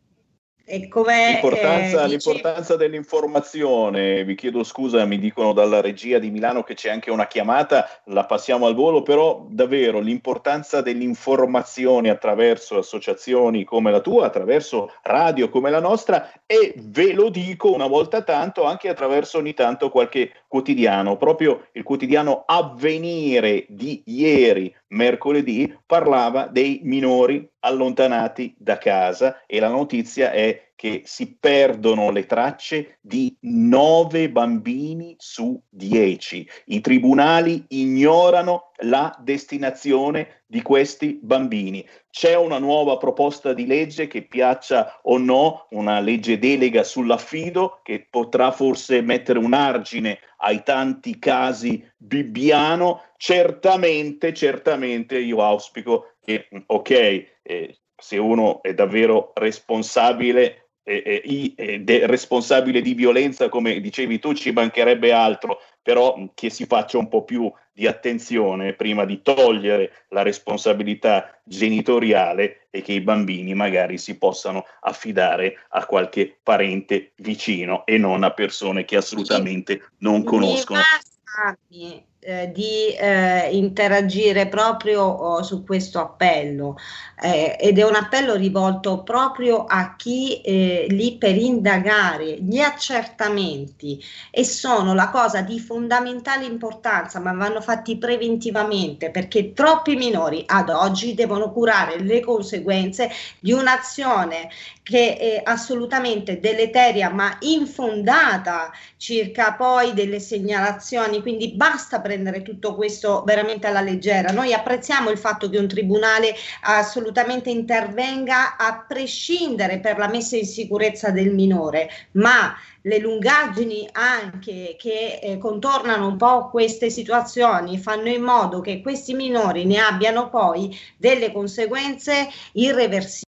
L'importanza, eh, l'importanza, dell'informazione, vi chiedo scusa, mi dicono dalla regia di Milano che c'è anche una chiamata, la passiamo al volo, però davvero l'importanza dell'informazione attraverso associazioni come la tua, attraverso radio come la nostra e ve lo dico una volta tanto anche attraverso ogni tanto qualche quotidiano, proprio il quotidiano Avvenire di ieri, mercoledì, parlava dei minori allontanati da casa e la notizia è che si perdono le tracce di nove bambini su dieci. I tribunali ignorano la destinazione di questi bambini. C'è una nuova proposta di legge che piaccia o no, una legge delega sull'affido che potrà forse mettere un argine ai tanti casi Bibbiano. Certamente, certamente io auspico che, ok, eh, se uno è davvero responsabile responsabile di violenza, come dicevi tu, ci mancherebbe altro, però che si faccia un po' più di attenzione prima di togliere la responsabilità genitoriale e che i bambini magari si possano affidare a qualche parente vicino e non a persone che assolutamente non conoscono. Mi eh, di eh, interagire proprio oh, su questo appello eh, ed è un appello rivolto proprio a chi eh, lì per indagare gli accertamenti e sono la cosa di fondamentale importanza ma vanno fatti preventivamente perché troppi minori ad oggi devono curare le conseguenze di un'azione che è assolutamente deleteria ma infondata circa poi delle segnalazioni. Quindi basta prendere tutto questo veramente alla leggera. Noi apprezziamo il fatto che un tribunale assolutamente intervenga a prescindere per la messa in sicurezza del minore, ma le lungaggini anche che eh, contornano un po' queste situazioni fanno in modo che questi minori ne abbiano poi delle conseguenze irreversibili.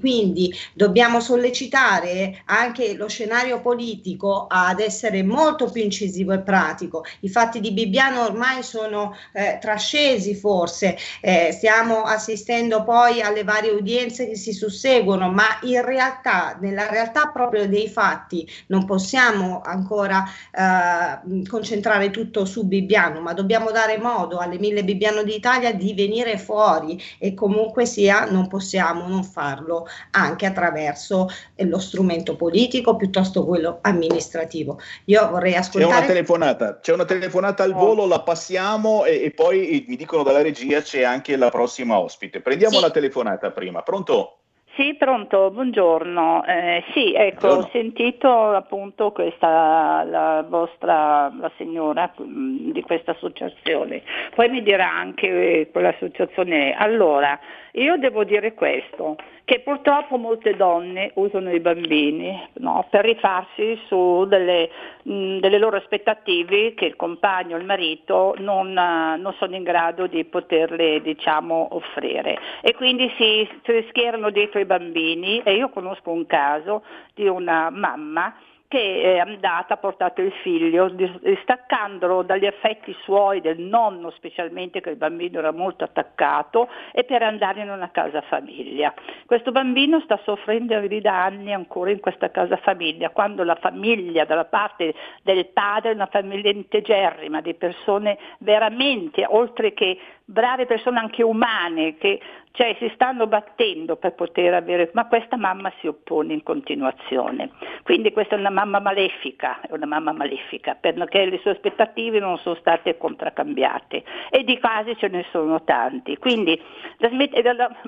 Quindi dobbiamo sollecitare anche lo scenario politico ad essere molto più incisivo e pratico. I fatti di Bibbiano ormai sono eh, trascesi forse, eh, stiamo assistendo poi alle varie udienze che si susseguono, ma in realtà, nella realtà proprio dei fatti, non possiamo ancora eh, concentrare tutto su Bibbiano, ma dobbiamo dare modo alle mille Bibbiano d'Italia di venire fuori e comunque sia non possiamo non farlo farlo anche attraverso eh, lo strumento politico piuttosto quello amministrativo. Io vorrei ascoltare... C'è una telefonata, c'è una telefonata al volo, la passiamo e, e poi mi dicono dalla regia c'è anche la prossima ospite. Prendiamo sì. la telefonata prima. Pronto? Sì, pronto, buongiorno. Eh, sì, ecco, buongiorno. ho sentito appunto questa, la vostra, la signora mm, di questa associazione. Poi mi dirà anche quell'associazione. Allora, io devo dire questo, che purtroppo molte donne usano i bambini no, per rifarsi su delle, mh, delle, loro aspettative che il compagno, il marito non, uh, non sono in grado di poterle diciamo, offrire. E quindi si, si schierano dietro i bambini. E io conosco un caso di una mamma che è andata, ha portato il figlio, distaccandolo dagli affetti suoi, del nonno specialmente, che il bambino era molto attaccato, e per andare in una casa famiglia. Questo bambino sta soffrendo da anni ancora in questa casa famiglia, quando la famiglia dalla parte del padre è una famiglia integerrima, di persone veramente, oltre che brave persone anche umane che cioè, si stanno battendo per poter avere, ma questa mamma si oppone in continuazione. Quindi questa è una mamma malefica, è una mamma malefica, perché le sue aspettative non sono state contraccambiate e di casi ce ne sono tanti. Quindi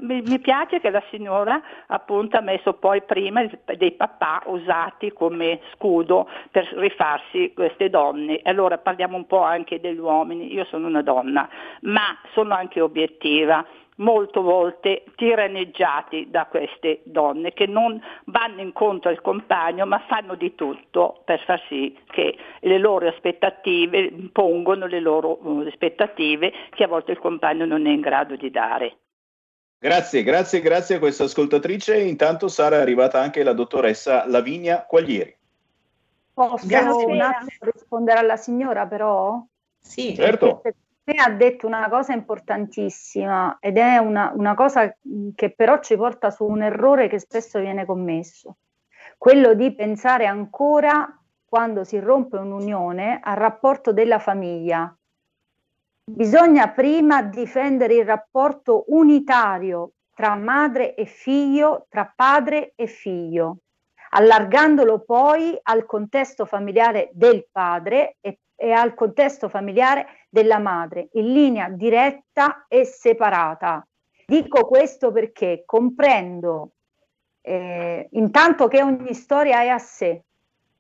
mi piace che la signora appunto ha messo poi prima dei papà usati come scudo per rifarsi queste donne. Allora parliamo un po' anche degli uomini, io sono una donna, ma sono anche obiettiva molte volte tiranneggiati da queste donne che non vanno incontro al compagno ma fanno di tutto per far sì che le loro aspettative impongono le loro uh, aspettative che a volte il compagno non è in grado di dare. Grazie, grazie, grazie a questa ascoltatrice. Intanto sarà arrivata anche la dottoressa Lavinia Quaglieri. Posso un attimo rispondere alla signora però? Sì, certo. Perché ha detto una cosa importantissima ed è una, una cosa che però ci porta su un errore che spesso viene commesso, quello di pensare ancora quando si rompe un'unione al rapporto della famiglia. Bisogna prima difendere il rapporto unitario tra madre e figlio, tra padre e figlio, allargandolo poi al contesto familiare del padre e e al contesto familiare della madre, in linea diretta e separata. Dico questo perché comprendo eh, intanto che ogni storia è a sé,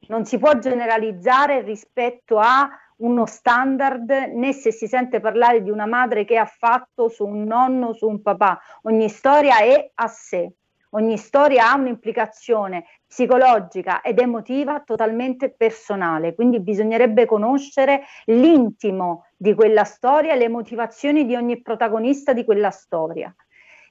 non si può generalizzare rispetto a uno standard né se si sente parlare di una madre che ha fatto su un nonno, su un papà, ogni storia è a sé. Ogni storia ha un'implicazione psicologica ed emotiva totalmente personale, quindi bisognerebbe conoscere l'intimo di quella storia e le motivazioni di ogni protagonista di quella storia.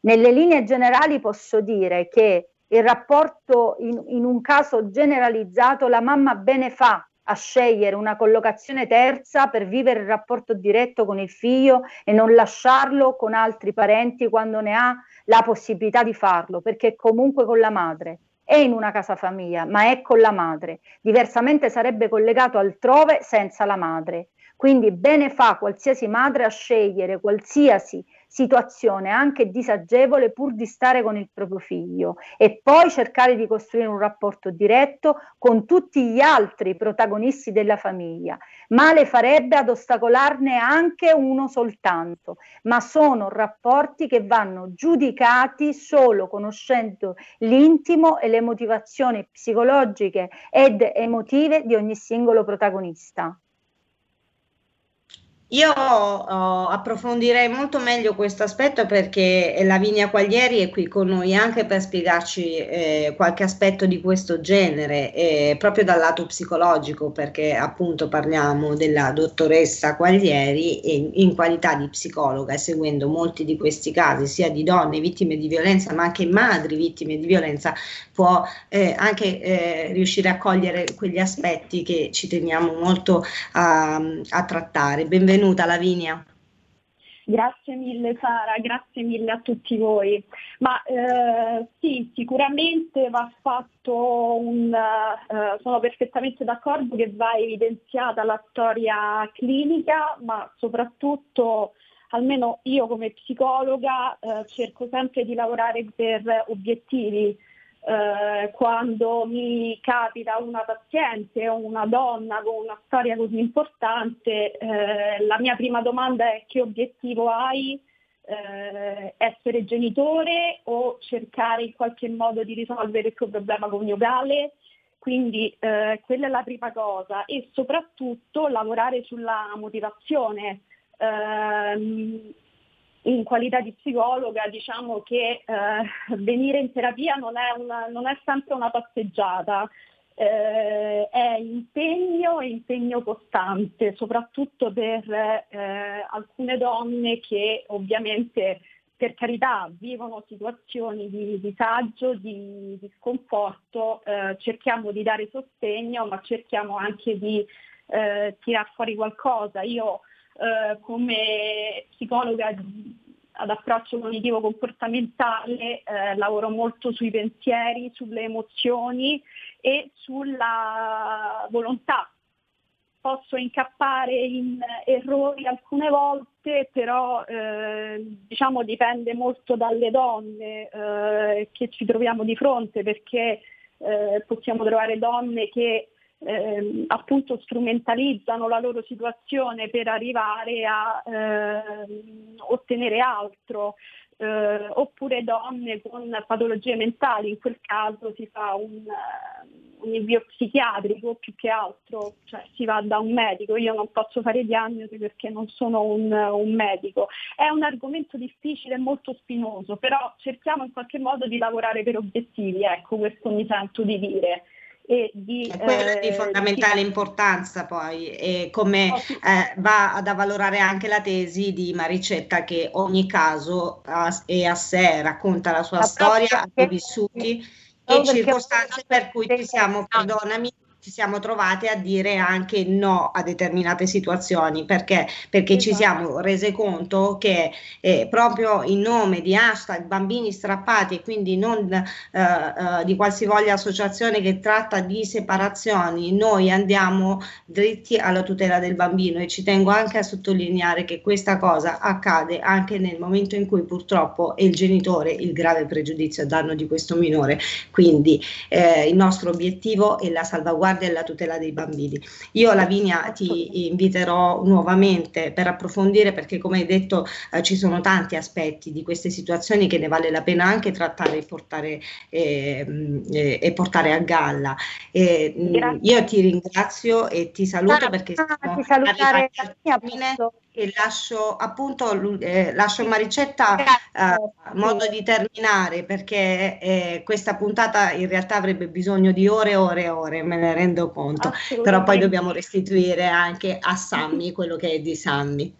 Nelle linee generali posso dire che il rapporto in, in un caso generalizzato la mamma bene fa a scegliere una collocazione terza per vivere il rapporto diretto con il figlio e non lasciarlo con altri parenti quando ne ha la possibilità di farlo, perché comunque con la madre, è in una casa famiglia, ma è con la madre. Diversamente sarebbe collegato altrove senza la madre. Quindi bene fa qualsiasi madre a scegliere qualsiasi situazione anche disagevole pur di stare con il proprio figlio e poi cercare di costruire un rapporto diretto con tutti gli altri protagonisti della famiglia. Male farebbe ad ostacolarne anche uno soltanto, ma sono rapporti che vanno giudicati solo conoscendo l'intimo e le motivazioni psicologiche ed emotive di ogni singolo protagonista. Io oh, approfondirei molto meglio questo aspetto perché Lavinia Quaglieri è qui con noi anche per spiegarci eh, qualche aspetto di questo genere, eh, proprio dal lato psicologico, perché appunto parliamo della dottoressa Quaglieri in, in qualità di psicologa e seguendo molti di questi casi, sia di donne vittime di violenza, ma anche madri vittime di violenza, può eh, anche eh, riuscire a cogliere quegli aspetti che ci teniamo molto a, a trattare. Benvenuti benvenuta Lavinia. Grazie mille Sara, grazie mille a tutti voi. Ma eh, sì, sicuramente va fatto un, eh, sono perfettamente d'accordo che va evidenziata la storia clinica, ma soprattutto almeno io come psicologa eh, cerco sempre di lavorare per obiettivi eh, quando mi capita una paziente o una donna con una storia così importante, eh, la mia prima domanda è che obiettivo hai? Eh, essere genitore o cercare in qualche modo di risolvere il tuo problema coniugale? Quindi eh, quella è la prima cosa e soprattutto lavorare sulla motivazione. In qualità di psicologa diciamo che eh, venire in terapia non è, una, non è sempre una passeggiata, eh, è impegno e impegno costante, soprattutto per eh, alcune donne che ovviamente per carità vivono situazioni di disagio, di, di sconforto, eh, cerchiamo di dare sostegno, ma cerchiamo anche di eh, tirar fuori qualcosa. Io eh, come psicologa ad approccio cognitivo comportamentale eh, lavoro molto sui pensieri, sulle emozioni e sulla volontà. Posso incappare in errori alcune volte, però eh, diciamo dipende molto dalle donne eh, che ci troviamo di fronte perché eh, possiamo trovare donne che ehm, appunto strumentalizzano la loro situazione per arrivare a ehm, ottenere altro. Eh, oppure donne con patologie mentali, in quel caso si fa un, un invio psichiatrico più che altro, cioè si va da un medico, io non posso fare diagnosi perché non sono un, un medico. È un argomento difficile e molto spinoso, però cerchiamo in qualche modo di lavorare per obiettivi, ecco questo mi sento di dire e di, eh, di fondamentale di... importanza poi e come oh, eh, va ad avvalorare anche la tesi di Maricetta che ogni caso è a sé, racconta la sua la storia, i vissuti e circostanze per cui ci siamo, perdonami, ci siamo trovate a dire anche no a determinate situazioni perché, perché esatto. ci siamo rese conto che eh, proprio in nome di hashtag bambini strappati e quindi non eh, eh, di qualsivoglia associazione che tratta di separazioni noi andiamo dritti alla tutela del bambino. E ci tengo anche a sottolineare che questa cosa accade anche nel momento in cui purtroppo è il genitore il grave pregiudizio a danno di questo minore. Quindi eh, il nostro obiettivo è la salvaguardia salvaguardia e la tutela dei bambini. Io Lavinia ti inviterò nuovamente per approfondire perché come hai detto eh, ci sono tanti aspetti di queste situazioni che ne vale la pena anche trattare e portare, eh, eh, e portare a galla. io ti ringrazio e ti saluto perché ah, ti salutare la mia, e lascio appunto eh, lascio Maricetta eh, modo di terminare perché eh, questa puntata in realtà avrebbe bisogno di ore e ore e ore, me ne rendo conto, però poi dobbiamo restituire anche a Sammy quello che è di Sammy.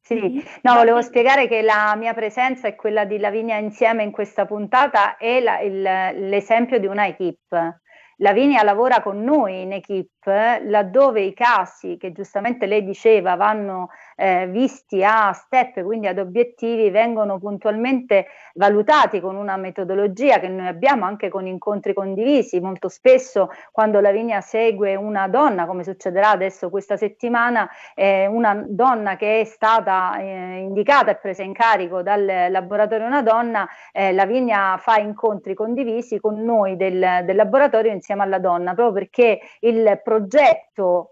Sì, no, volevo spiegare che la mia presenza e quella di Lavinia insieme in questa puntata è la, il, l'esempio di una equip. Lavinia lavora con noi in equip laddove i casi che giustamente lei diceva vanno eh, visti a step, quindi ad obiettivi, vengono puntualmente valutati con una metodologia che noi abbiamo anche con incontri condivisi. Molto spesso quando Lavinia segue una donna, come succederà adesso questa settimana, eh, una donna che è stata eh, indicata e presa in carico dal laboratorio Una Donna, eh, Lavinia fa incontri condivisi con noi del, del laboratorio insieme alla donna, proprio perché il progetto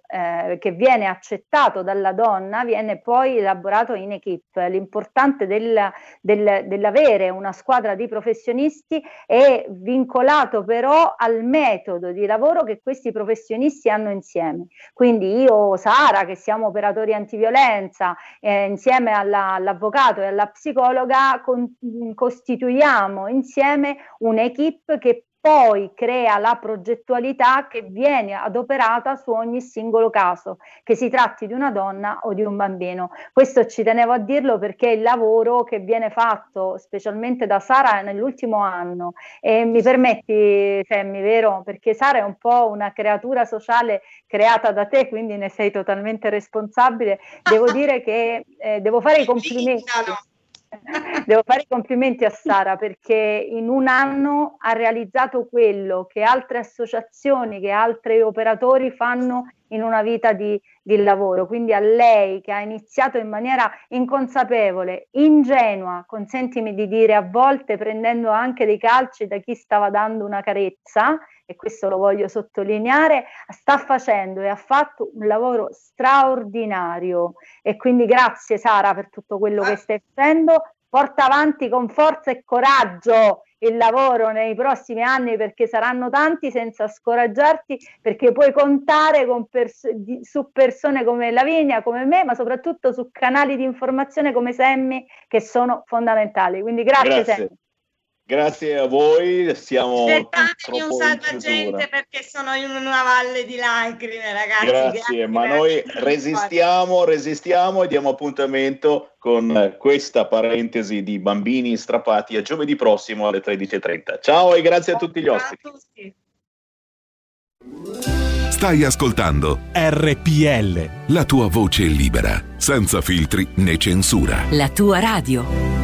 eh, che viene accettato dalla donna viene viene poi elaborato in equip. L'importante del, del, dell'avere una squadra di professionisti è vincolato però al metodo di lavoro che questi professionisti hanno insieme. Quindi io, Sara, che siamo operatori antiviolenza, eh, insieme alla, all'avvocato e alla psicologa, con, costituiamo insieme un'equipe che poi crea la progettualità che viene adoperata su ogni singolo caso, che si tratti di una donna o di un bambino. Questo ci tenevo a dirlo perché il lavoro che viene fatto specialmente da Sara nell'ultimo anno e mi permetti Semmi, vero? Perché Sara è un po' una creatura sociale creata da te, quindi ne sei totalmente responsabile. Devo (laughs) dire che eh, devo fare i complimenti. (laughs) Devo fare i complimenti a Sara perché in un anno ha realizzato quello che altre associazioni, che altri operatori fanno in una vita di, di, lavoro. Quindi a lei che ha iniziato in maniera inconsapevole, ingenua, consentimi di dire a volte prendendo anche dei calci da chi stava dando una carezza, e questo lo voglio sottolineare, sta facendo e ha fatto un lavoro straordinario. E quindi grazie Sara per tutto quello che stai facendo, porta avanti con forza e coraggio il lavoro nei prossimi anni perché saranno tanti senza scoraggiarti perché puoi contare pers- di- su persone come Lavinia, come me, ma soprattutto su canali di informazione come Semmi che sono fondamentali. Quindi grazie, grazie. Semmi. Grazie a voi, siamo Aspettatemi un salvagente perché sono in una valle di lacrime, ragazzi. Grazie, Grazie ma grazie. noi resistiamo, resistiamo e diamo appuntamento con questa parentesi di bambini strappati a giovedì prossimo alle 13.30. Ciao e grazie a tutti gli ospiti. Stai ascoltando RPL. la tua voce libera, senza filtri né censura. La tua radio.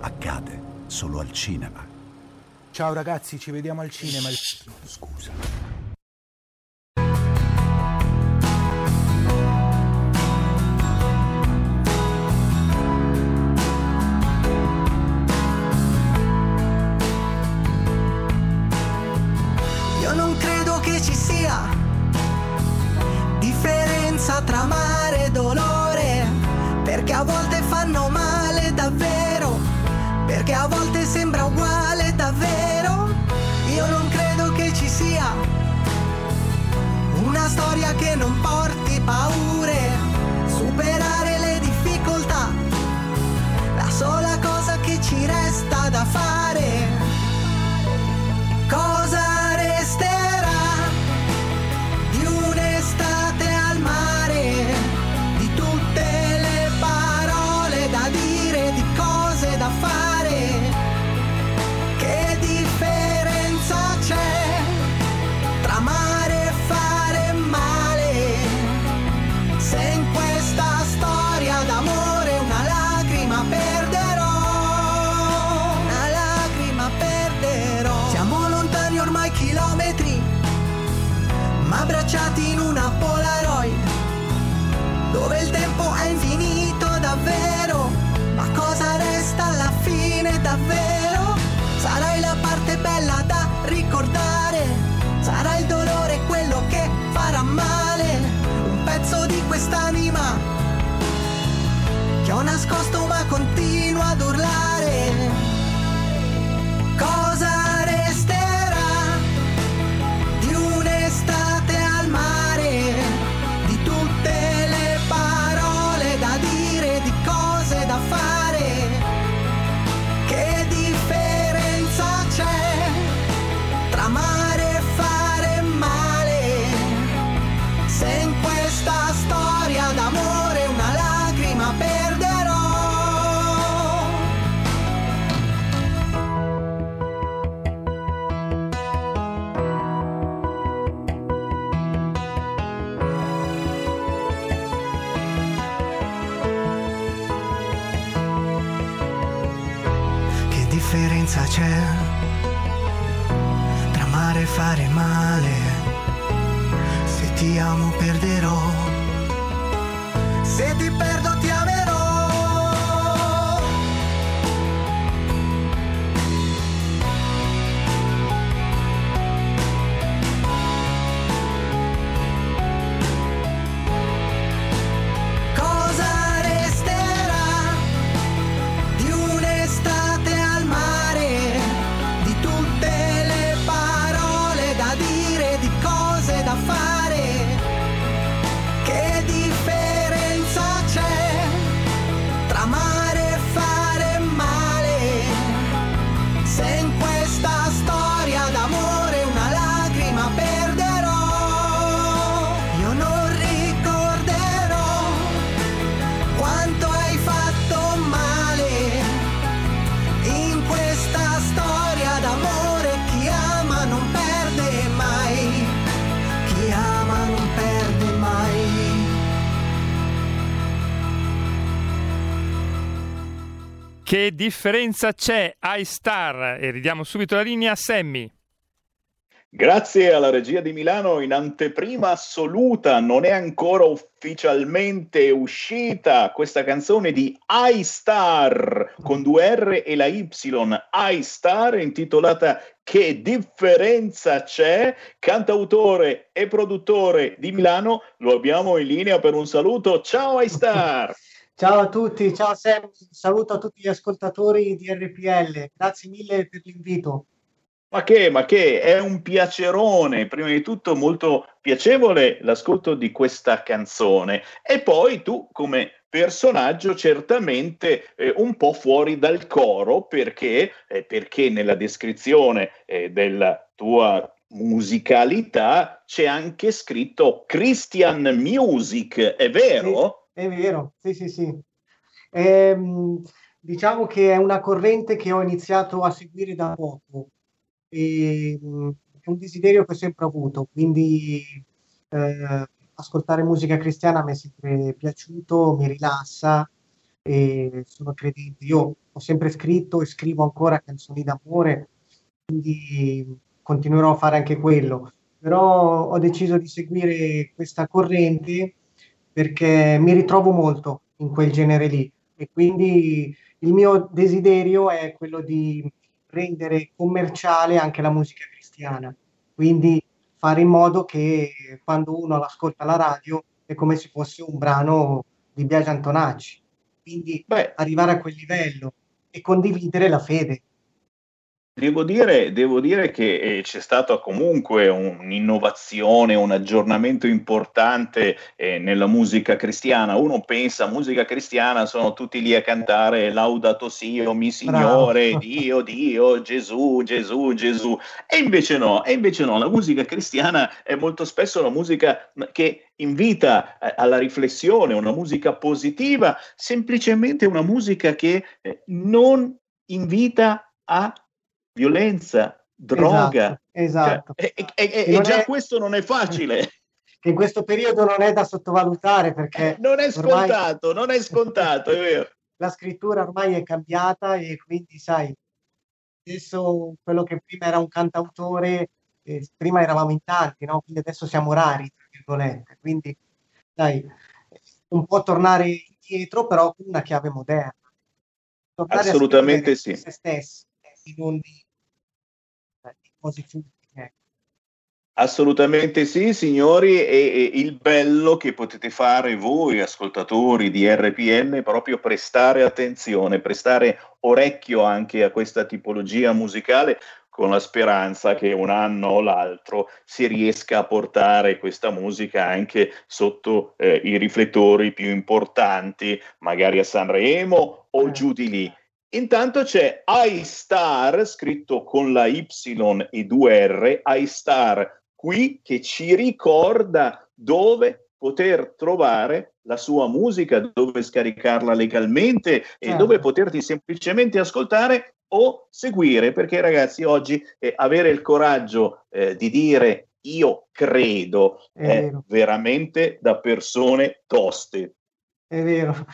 Accade solo al cinema. Ciao ragazzi, ci vediamo al cinema. Scusa. Differenza c'è? iStar e ridiamo subito la linea a Sammy. Grazie alla regia di Milano in anteprima assoluta, non è ancora ufficialmente uscita questa canzone di iStar con due R e la Y, iStar intitolata Che differenza c'è? Cantautore e produttore di Milano, lo abbiamo in linea per un saluto. Ciao iStar! Ciao a tutti, ciao Sam, saluto a tutti gli ascoltatori di RPL, grazie mille per l'invito. Ma che, ma che, è un piacerone, prima di tutto molto piacevole l'ascolto di questa canzone e poi tu come personaggio certamente eh, un po' fuori dal coro perché, eh, perché nella descrizione eh, della tua musicalità c'è anche scritto Christian Music, è vero? Sì, è vero, sì sì sì. Ehm, diciamo che è una corrente che ho iniziato a seguire da poco e, mh, è un desiderio che ho sempre avuto, quindi eh, ascoltare musica cristiana mi è sempre piaciuto, mi rilassa e sono credente. Io ho sempre scritto e scrivo ancora canzoni d'amore, quindi continuerò a fare anche quello. Però ho deciso di seguire questa corrente perché mi ritrovo molto in quel genere lì e quindi il mio desiderio è quello di rendere commerciale anche la musica cristiana, quindi fare in modo che quando uno l'ascolta alla radio è come se fosse un brano di Biagio Antonacci, quindi Beh. arrivare a quel livello e condividere la fede. Devo dire, devo dire che eh, c'è stata comunque un'innovazione, un aggiornamento importante eh, nella musica cristiana. Uno pensa, musica cristiana, sono tutti lì a cantare Laudato Sio, mi Signore, Bravo. Dio, Dio, Gesù, Gesù, Gesù. E invece no, e invece no, la musica cristiana è molto spesso una musica che invita eh, alla riflessione, una musica positiva, semplicemente una musica che eh, non invita a violenza, droga. Esatto. esatto. Cioè, e, e, e già è... questo non è facile. (laughs) Che in questo periodo non è da sottovalutare perché... (laughs) non è scontato, ormai... non è scontato, è (laughs) vero. La scrittura ormai è cambiata e quindi, sai, adesso quello che prima era un cantautore, eh, prima eravamo in tanti, no? Quindi adesso siamo rari, tra virgolette. Quindi, dai, un po' tornare indietro, però con una chiave moderna. Tornare Assolutamente sì. Se stessi eh, di cose futili. Ecco. Assolutamente sì, signori, e, e, il bello che potete fare voi, ascoltatori di RPN, è proprio prestare attenzione, prestare orecchio anche a questa tipologia musicale, con la speranza che un anno o l'altro si riesca a portare questa musica anche sotto eh, i riflettori più importanti, magari a Sanremo o giù di lì. Intanto c'è iStar, scritto con la Y e due R, iStar qui che ci ricorda dove poter trovare la sua musica, dove scaricarla legalmente certo. e dove poterti semplicemente ascoltare o seguire, perché ragazzi oggi eh, avere il coraggio eh, di dire io credo è, è veramente da persone toste. È vero,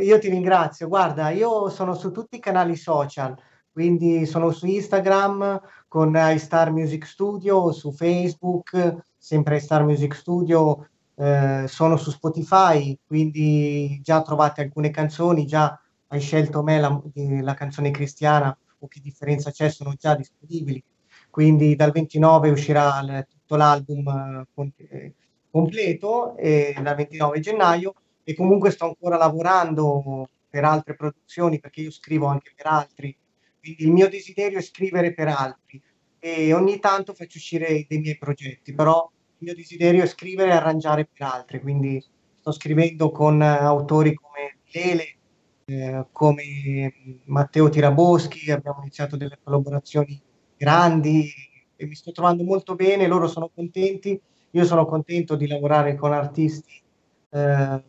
io ti ringrazio. Guarda, io sono su tutti i canali social, quindi sono su Instagram con iStar Music Studio, su Facebook, sempre iStar Music Studio, eh, sono su Spotify, quindi già trovate alcune canzoni, già hai scelto me la, la canzone cristiana o che differenza c'è, sono già disponibili. Quindi dal 29 uscirà tutto l'album eh, eh, completo e dal 29 gennaio e comunque sto ancora lavorando per altre produzioni perché io scrivo anche per altri, quindi il mio desiderio è scrivere per altri. E ogni tanto faccio uscire dei miei progetti, però il mio desiderio è scrivere e arrangiare per altri, quindi sto scrivendo con autori come Lele, eh, come Matteo Tiraboschi, abbiamo iniziato delle collaborazioni grandi e mi sto trovando molto bene, loro sono contenti, io sono contento di lavorare con artisti eh,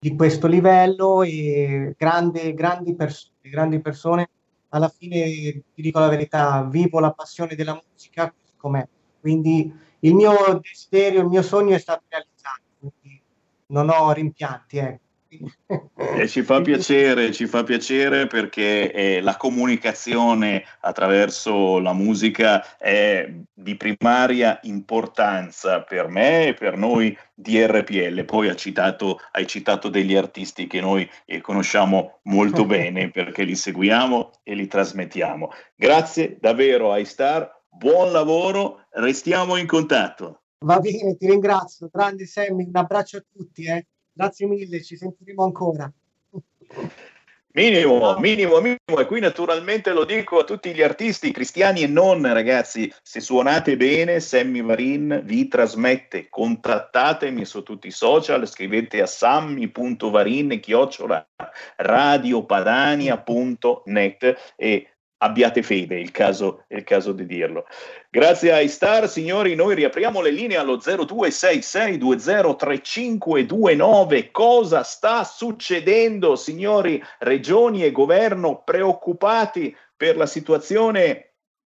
di questo livello e grandi, grandi, pers- grandi persone. Alla fine, ti dico la verità, vivo la passione della musica com'è. Quindi il mio desiderio, il mio sogno è stato realizzato, quindi non ho rimpianti. Eh. E ci fa piacere, ci fa piacere perché eh, la comunicazione attraverso la musica è di primaria importanza per me e per noi di RPL. Poi hai citato, hai citato degli artisti che noi eh, conosciamo molto bene perché li seguiamo e li trasmettiamo. Grazie davvero a Star, buon lavoro, restiamo in contatto. Va bene, ti ringrazio. Grande Sammy, un abbraccio a tutti. Eh. Grazie mille, ci sentiremo ancora. Minimo, minimo, minimo, e qui naturalmente lo dico a tutti gli artisti cristiani e non, ragazzi, se suonate bene, Sammy Varin vi trasmette, contattatemi su tutti i social, scrivete a sammy.varin, chiocciola, radiopadania.net e abbiate fede, è il caso, è il caso di dirlo. Grazie ai star, signori, noi riapriamo le linee allo 0266203529. Cosa sta succedendo, signori, regioni e governo preoccupati per la situazione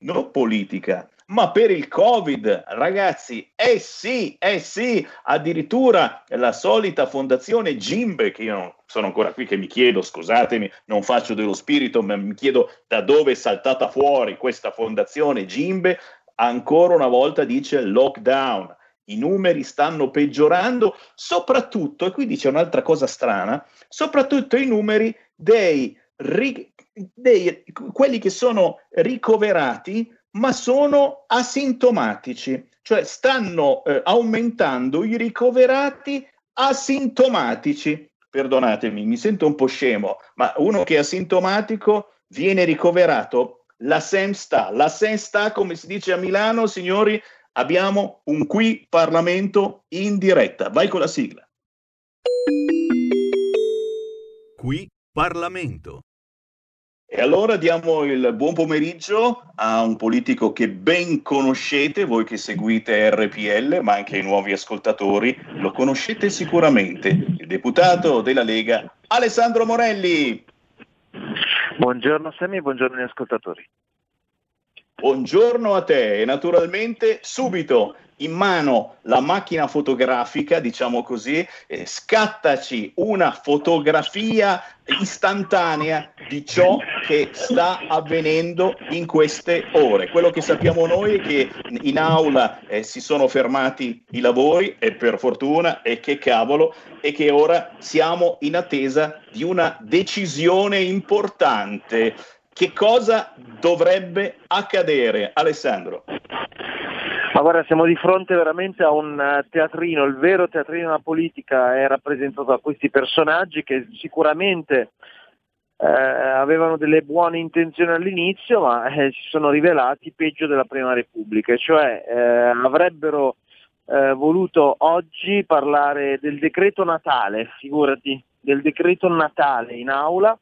non politica, ma per il Covid, ragazzi, eh sì, eh sì, addirittura la solita fondazione Gimbe, che io sono ancora qui che mi chiedo, scusatemi, non faccio dello spirito, ma mi chiedo da dove è saltata fuori questa fondazione Gimbe, ancora una volta dice lockdown. I numeri stanno peggiorando, soprattutto, e qui dice un'altra cosa strana, soprattutto i numeri dei, dei quelli che sono ricoverati ma sono asintomatici, cioè stanno eh, aumentando i ricoverati asintomatici. Perdonatemi, mi sento un po' scemo, ma uno che è asintomatico viene ricoverato. La SEM sta, la SEM sta, come si dice a Milano, signori, abbiamo un qui Parlamento in diretta. Vai con la sigla. Qui Parlamento. E allora diamo il buon pomeriggio a un politico che ben conoscete, voi che seguite RPL, ma anche i nuovi ascoltatori, lo conoscete sicuramente, il deputato della Lega Alessandro Morelli. Buongiorno Sammy, buongiorno agli ascoltatori. Buongiorno a te e naturalmente subito in mano la macchina fotografica, diciamo così, eh, scattaci una fotografia istantanea di ciò che sta avvenendo in queste ore. Quello che sappiamo noi è che in aula eh, si sono fermati i lavori e per fortuna e che cavolo e che ora siamo in attesa di una decisione importante. Che cosa dovrebbe accadere, Alessandro? Ma guarda, siamo di fronte veramente a un eh, teatrino, il vero teatrino della politica è rappresentato da questi personaggi che sicuramente eh, avevano delle buone intenzioni all'inizio, ma eh, si sono rivelati peggio della Prima Repubblica, cioè eh, avrebbero eh, voluto oggi parlare del decreto Natale, figurati, del decreto Natale in aula,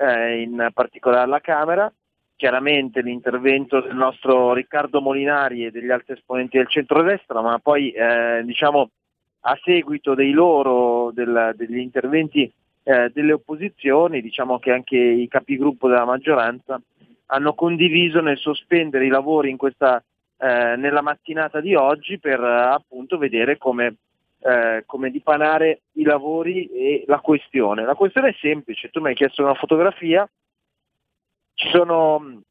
eh, in particolare alla Camera, chiaramente l'intervento del nostro Riccardo Molinari e degli altri esponenti del centrodestra, ma poi eh, diciamo a seguito dei loro, del, degli interventi eh, delle opposizioni, diciamo che anche i capigruppo della maggioranza hanno condiviso nel sospendere i lavori questa, eh, nella mattinata di oggi per appunto vedere come, eh, come dipanare i lavori e la questione. La questione è semplice, tu mi hai chiesto una fotografia, ci sono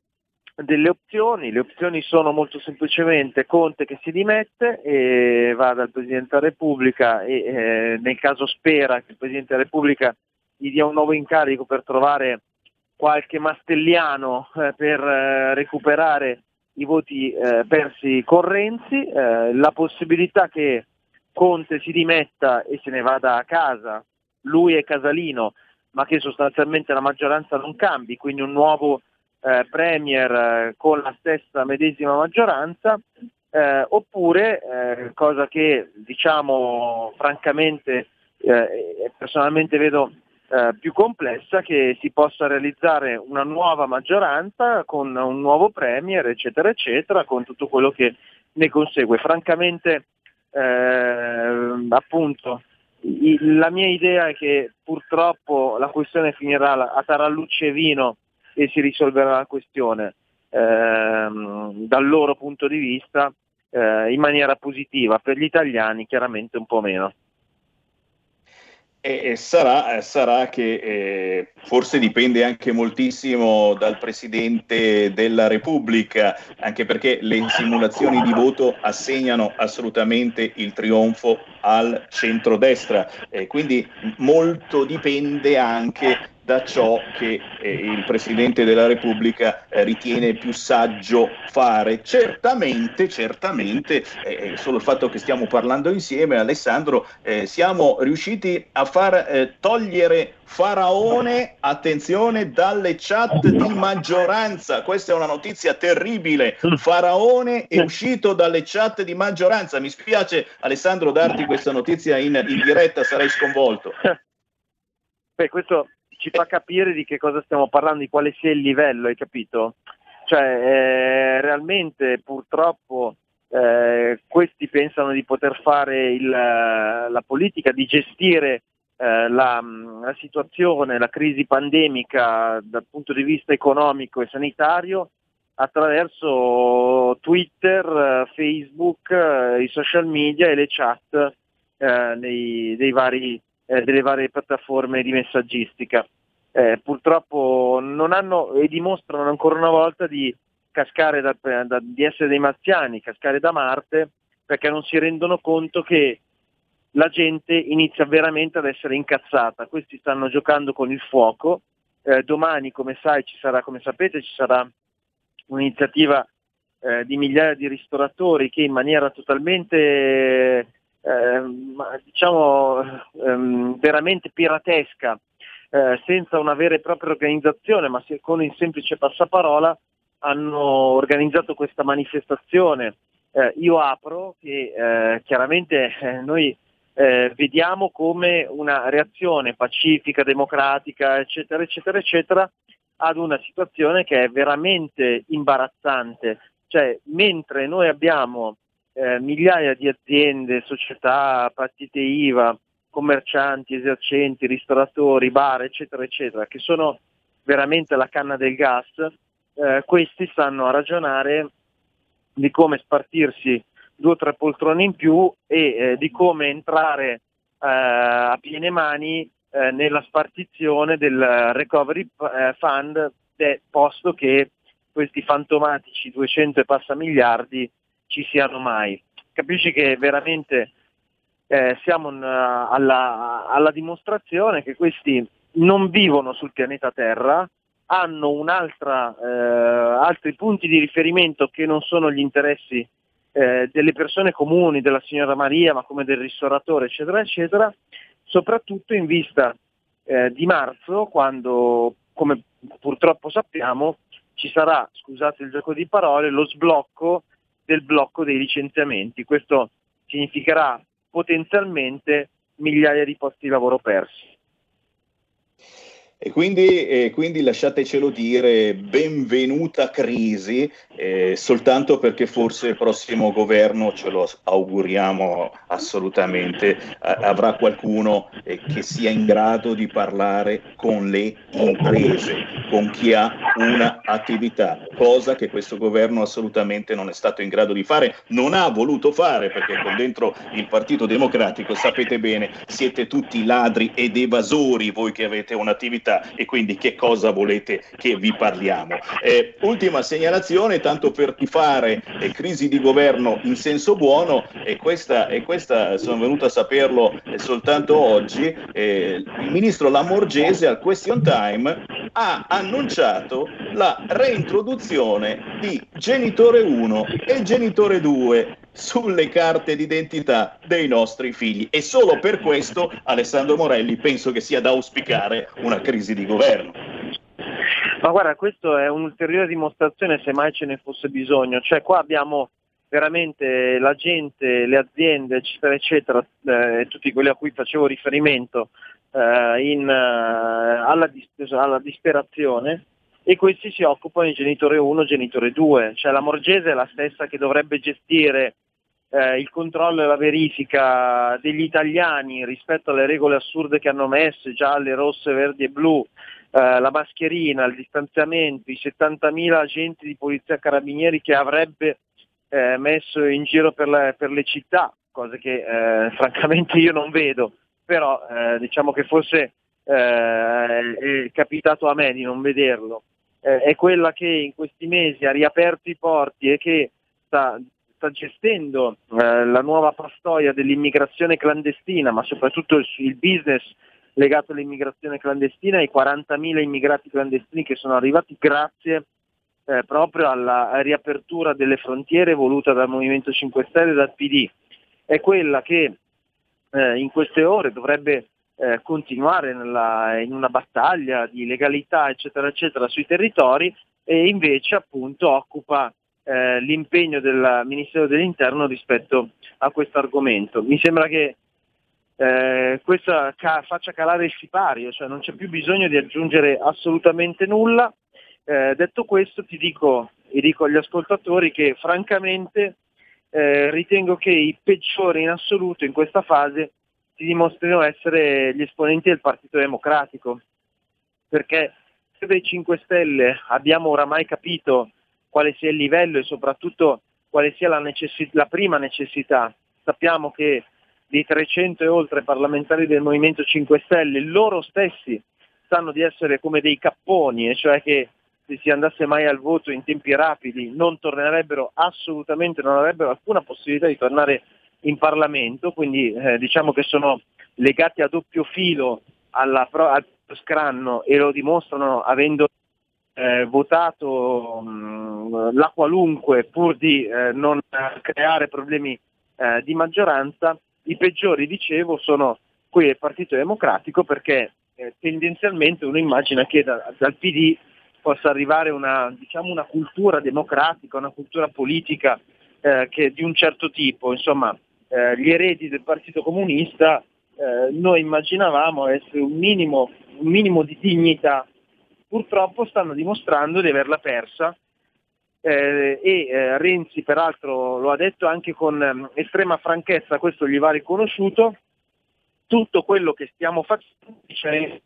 delle opzioni, le opzioni sono molto semplicemente Conte che si dimette e va dal Presidente della Repubblica e eh, nel caso spera che il Presidente della Repubblica gli dia un nuovo incarico per trovare qualche mastelliano eh, per eh, recuperare i voti eh, persi con Renzi, eh, la possibilità che Conte si dimetta e se ne vada a casa, lui e Casalino, ma che sostanzialmente la maggioranza non cambi, quindi un nuovo eh, Premier eh, con la stessa medesima maggioranza, eh, oppure, eh, cosa che diciamo francamente eh, personalmente vedo eh, più complessa, che si possa realizzare una nuova maggioranza con un nuovo Premier, eccetera, eccetera, con tutto quello che ne consegue. Francamente, appunto, la mia idea è che purtroppo la questione finirà a tarallucce e vino e si risolverà la questione ehm, dal loro punto di vista eh, in maniera positiva, per gli italiani chiaramente un po' meno. E, sarà, sarà, che eh, forse dipende anche moltissimo dal Presidente della Repubblica, anche perché le simulazioni di voto assegnano assolutamente il trionfo al centrodestra, eh, quindi molto dipende anche da ciò che eh, il Presidente della Repubblica eh, ritiene più saggio fare. Certamente, certamente, eh, solo il fatto che stiamo parlando insieme, Alessandro, eh, siamo riusciti a far eh, togliere Faraone, attenzione, dalle chat di maggioranza. Questa è una notizia terribile. Faraone è uscito dalle chat di maggioranza. Mi spiace, Alessandro, darti questa notizia in, in diretta, sarei sconvolto. Beh, questo ci fa capire di che cosa stiamo parlando, di quale sia il livello, hai capito? Cioè, eh, realmente purtroppo eh, questi pensano di poter fare il, la politica, di gestire eh, la, la, situazione, la crisi pandemica dal punto di vista economico e sanitario attraverso Twitter, Facebook, eh, i social media e le chat eh, nei, dei vari eh, delle varie piattaforme di messaggistica. Eh, purtroppo non hanno e dimostrano ancora una volta di cascare da, da, di essere dei marziani, cascare da Marte, perché non si rendono conto che la gente inizia veramente ad essere incazzata. Questi stanno giocando con il fuoco. Eh, domani, come sai, ci sarà, come sapete, ci sarà un'iniziativa eh, di migliaia di ristoratori che in maniera totalmente eh, diciamo ehm, veramente piratesca, eh, senza una vera e propria organizzazione, ma con il semplice passaparola, hanno organizzato questa manifestazione. Eh, io apro che eh, chiaramente eh, noi eh, vediamo come una reazione pacifica, democratica, eccetera, eccetera, eccetera, ad una situazione che è veramente imbarazzante. Cioè, mentre noi abbiamo eh, migliaia di aziende, società, partite IVA, commercianti, esercenti, ristoratori, bar, eccetera, eccetera, che sono veramente la canna del gas, eh, questi stanno a ragionare di come spartirsi due o tre poltrone in più e eh, di come entrare eh, a piene mani eh, nella spartizione del recovery eh, fund, posto che questi fantomatici 200 e passa miliardi ci siano mai. Capisci che veramente eh, siamo in, alla, alla, dimostrazione che questi non vivono sul pianeta Terra, hanno eh, altri punti di riferimento che non sono gli interessi eh, delle persone comuni, della signora Maria, ma come del ristoratore, eccetera, eccetera, soprattutto in vista eh, di marzo, quando, come purtroppo sappiamo, ci sarà, scusate il gioco di parole, lo sblocco del blocco dei licenziamenti. Questo significherà potenzialmente migliaia di posti di lavoro persi. E quindi, eh, quindi, lasciatecelo dire, benvenuta crisi, eh, soltanto perché forse il prossimo governo, ce lo auguriamo assolutamente, a- avrà qualcuno eh, che sia in grado di parlare con le imprese, con chi ha un'attività, cosa che questo governo assolutamente non è stato in grado di fare, non ha voluto fare perché con dentro il Partito Democratico, sapete bene, siete tutti ladri ed evasori voi che avete un'attività vita e quindi che cosa volete che vi parliamo. Eh, ultima segnalazione, tanto per tifare eh, crisi di governo in senso buono, e questa, e questa sono venuto a saperlo eh, soltanto oggi, eh, il ministro Lamorgese al Question Time ha annunciato la reintroduzione di genitore 1 e genitore 2 sulle carte d'identità dei nostri figli. E solo per questo Alessandro Morelli penso che sia da auspicare una crisi di governo. Ma guarda, questo è un'ulteriore dimostrazione se mai ce ne fosse bisogno, cioè qua abbiamo veramente la gente, le aziende, eccetera, eccetera, eh, tutti quelli a cui facevo riferimento eh, in, eh, alla, dis- alla disperazione e questi si occupano di genitore 1 e genitore 2, cioè la Morgese è la stessa che dovrebbe gestire eh, il controllo e la verifica degli italiani rispetto alle regole assurde che hanno messo, gialle, rosse, verdi e blu, eh, la mascherina, il distanziamento, i 70.000 agenti di polizia carabinieri che avrebbe eh, messo in giro per, la, per, le città, cose che eh, (laughs) francamente io non vedo, però eh, diciamo che forse eh, è capitato a me di non vederlo, è quella che in questi mesi ha riaperto i porti e che sta, sta gestendo eh, la nuova pastoia dell'immigrazione clandestina, ma soprattutto il, il business legato all'immigrazione clandestina ai 40.000 immigrati clandestini che sono arrivati grazie eh, proprio alla riapertura delle frontiere voluta dal Movimento 5 Stelle e dal PD. È quella che eh, in queste ore dovrebbe eh, continuare nella, in una battaglia di legalità eccetera eccetera sui territori e invece appunto occupa eh, l'impegno del Ministero dell'Interno rispetto a questo argomento. Mi sembra che eh, questo ca- faccia calare il sipario, cioè non c'è più bisogno di aggiungere assolutamente nulla. Eh, detto questo ti dico e dico agli ascoltatori che francamente eh, ritengo che i peggiori in assoluto in questa fase si dimostrino essere gli esponenti del Partito Democratico, perché se dei 5 Stelle abbiamo oramai capito quale sia il livello e soprattutto quale sia la, necessi- la prima necessità, sappiamo che dei 300 e oltre parlamentari del Movimento 5 Stelle, loro stessi sanno di essere come dei capponi, e cioè che se si andasse mai al voto in tempi rapidi non tornerebbero assolutamente, non avrebbero alcuna possibilità di tornare in Parlamento, quindi eh, diciamo che sono legati a doppio filo alla, al scranno e lo dimostrano avendo eh, votato mh, la qualunque pur di eh, non creare problemi eh, di maggioranza, i peggiori, dicevo, sono quelli del Partito Democratico perché eh, tendenzialmente uno immagina che da, dal PD possa arrivare una, diciamo, una, cultura democratica, una cultura politica eh, che, di un certo tipo, insomma eh, gli eredi del Partito Comunista, noi immaginavamo essere un minimo, un minimo, di dignità, purtroppo stanno dimostrando di averla persa eh, e eh, Renzi peraltro lo ha detto anche con ehm, estrema franchezza, questo gli va riconosciuto, tutto quello che stiamo facendo cioè,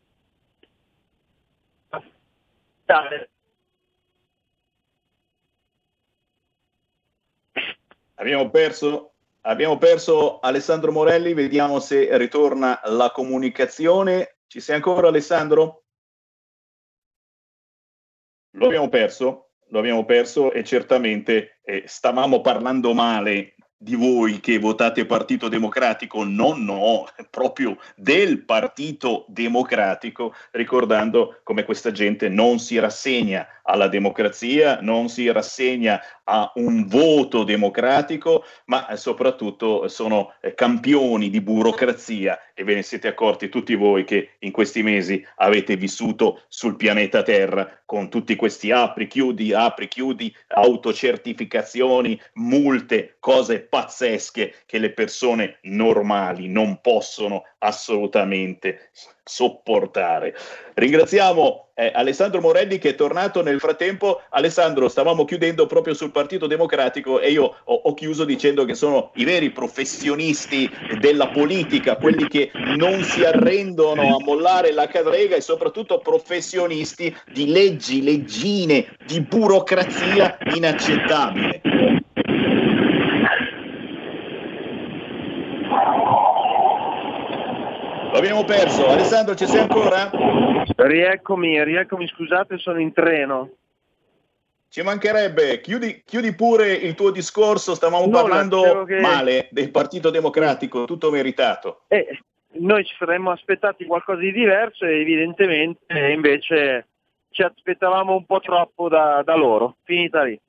Abbiamo perso Abbiamo perso Alessandro Morelli, vediamo se ritorna la comunicazione. Ci sei ancora Alessandro? Lo abbiamo perso, lo abbiamo perso e certamente eh, stavamo parlando male di voi che votate Partito Democratico, no, no, proprio del Partito Democratico, ricordando come questa gente non si rassegna alla democrazia, non si rassegna a un voto democratico, ma soprattutto sono eh, campioni di burocrazia. E ve ne siete accorti tutti voi che in questi mesi avete vissuto sul pianeta Terra con tutti questi apri, chiudi, apri, chiudi, autocertificazioni, multe, cose pazzesche che le persone normali non possono assolutamente sopportare. Ringraziamo eh, Alessandro Morelli che è tornato nel frattempo. Alessandro, stavamo chiudendo proprio sul Partito Democratico e io ho, ho, chiuso dicendo che sono i veri professionisti della politica, quelli che non si arrendono a mollare la cadrega e soprattutto professionisti di leggi, leggine, di burocrazia inaccettabile. Abbiamo perso. Alessandro, ci sei ancora? Rieccomi, rieccomi, scusate, sono in treno. Ci mancherebbe, chiudi, chiudi pure il tuo discorso, stavamo no, parlando che... male del Partito Democratico, tutto meritato. Eh, noi ci saremmo aspettati qualcosa di diverso e evidentemente invece ci aspettavamo un po' troppo da, da loro. Finita lì.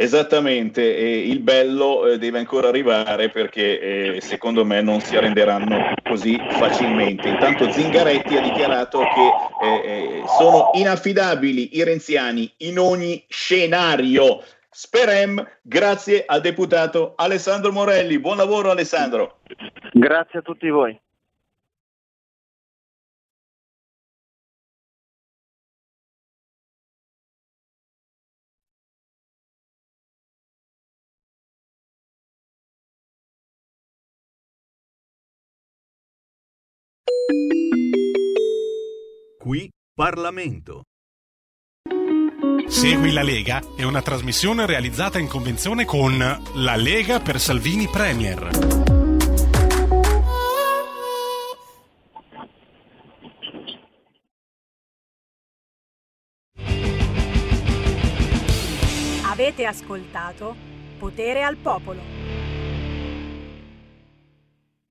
Esattamente, e il bello eh, deve ancora arrivare perché eh, secondo me non si arrenderanno così facilmente. Intanto Zingaretti ha dichiarato che eh, sono inaffidabili i renziani in ogni scenario. Sperem, grazie al deputato Alessandro Morelli. Buon lavoro Alessandro. Grazie a tutti voi. qui Parlamento. Segui la Lega è una trasmissione realizzata in convenzione con La Lega per Salvini Premier. Avete ascoltato Potere al Popolo.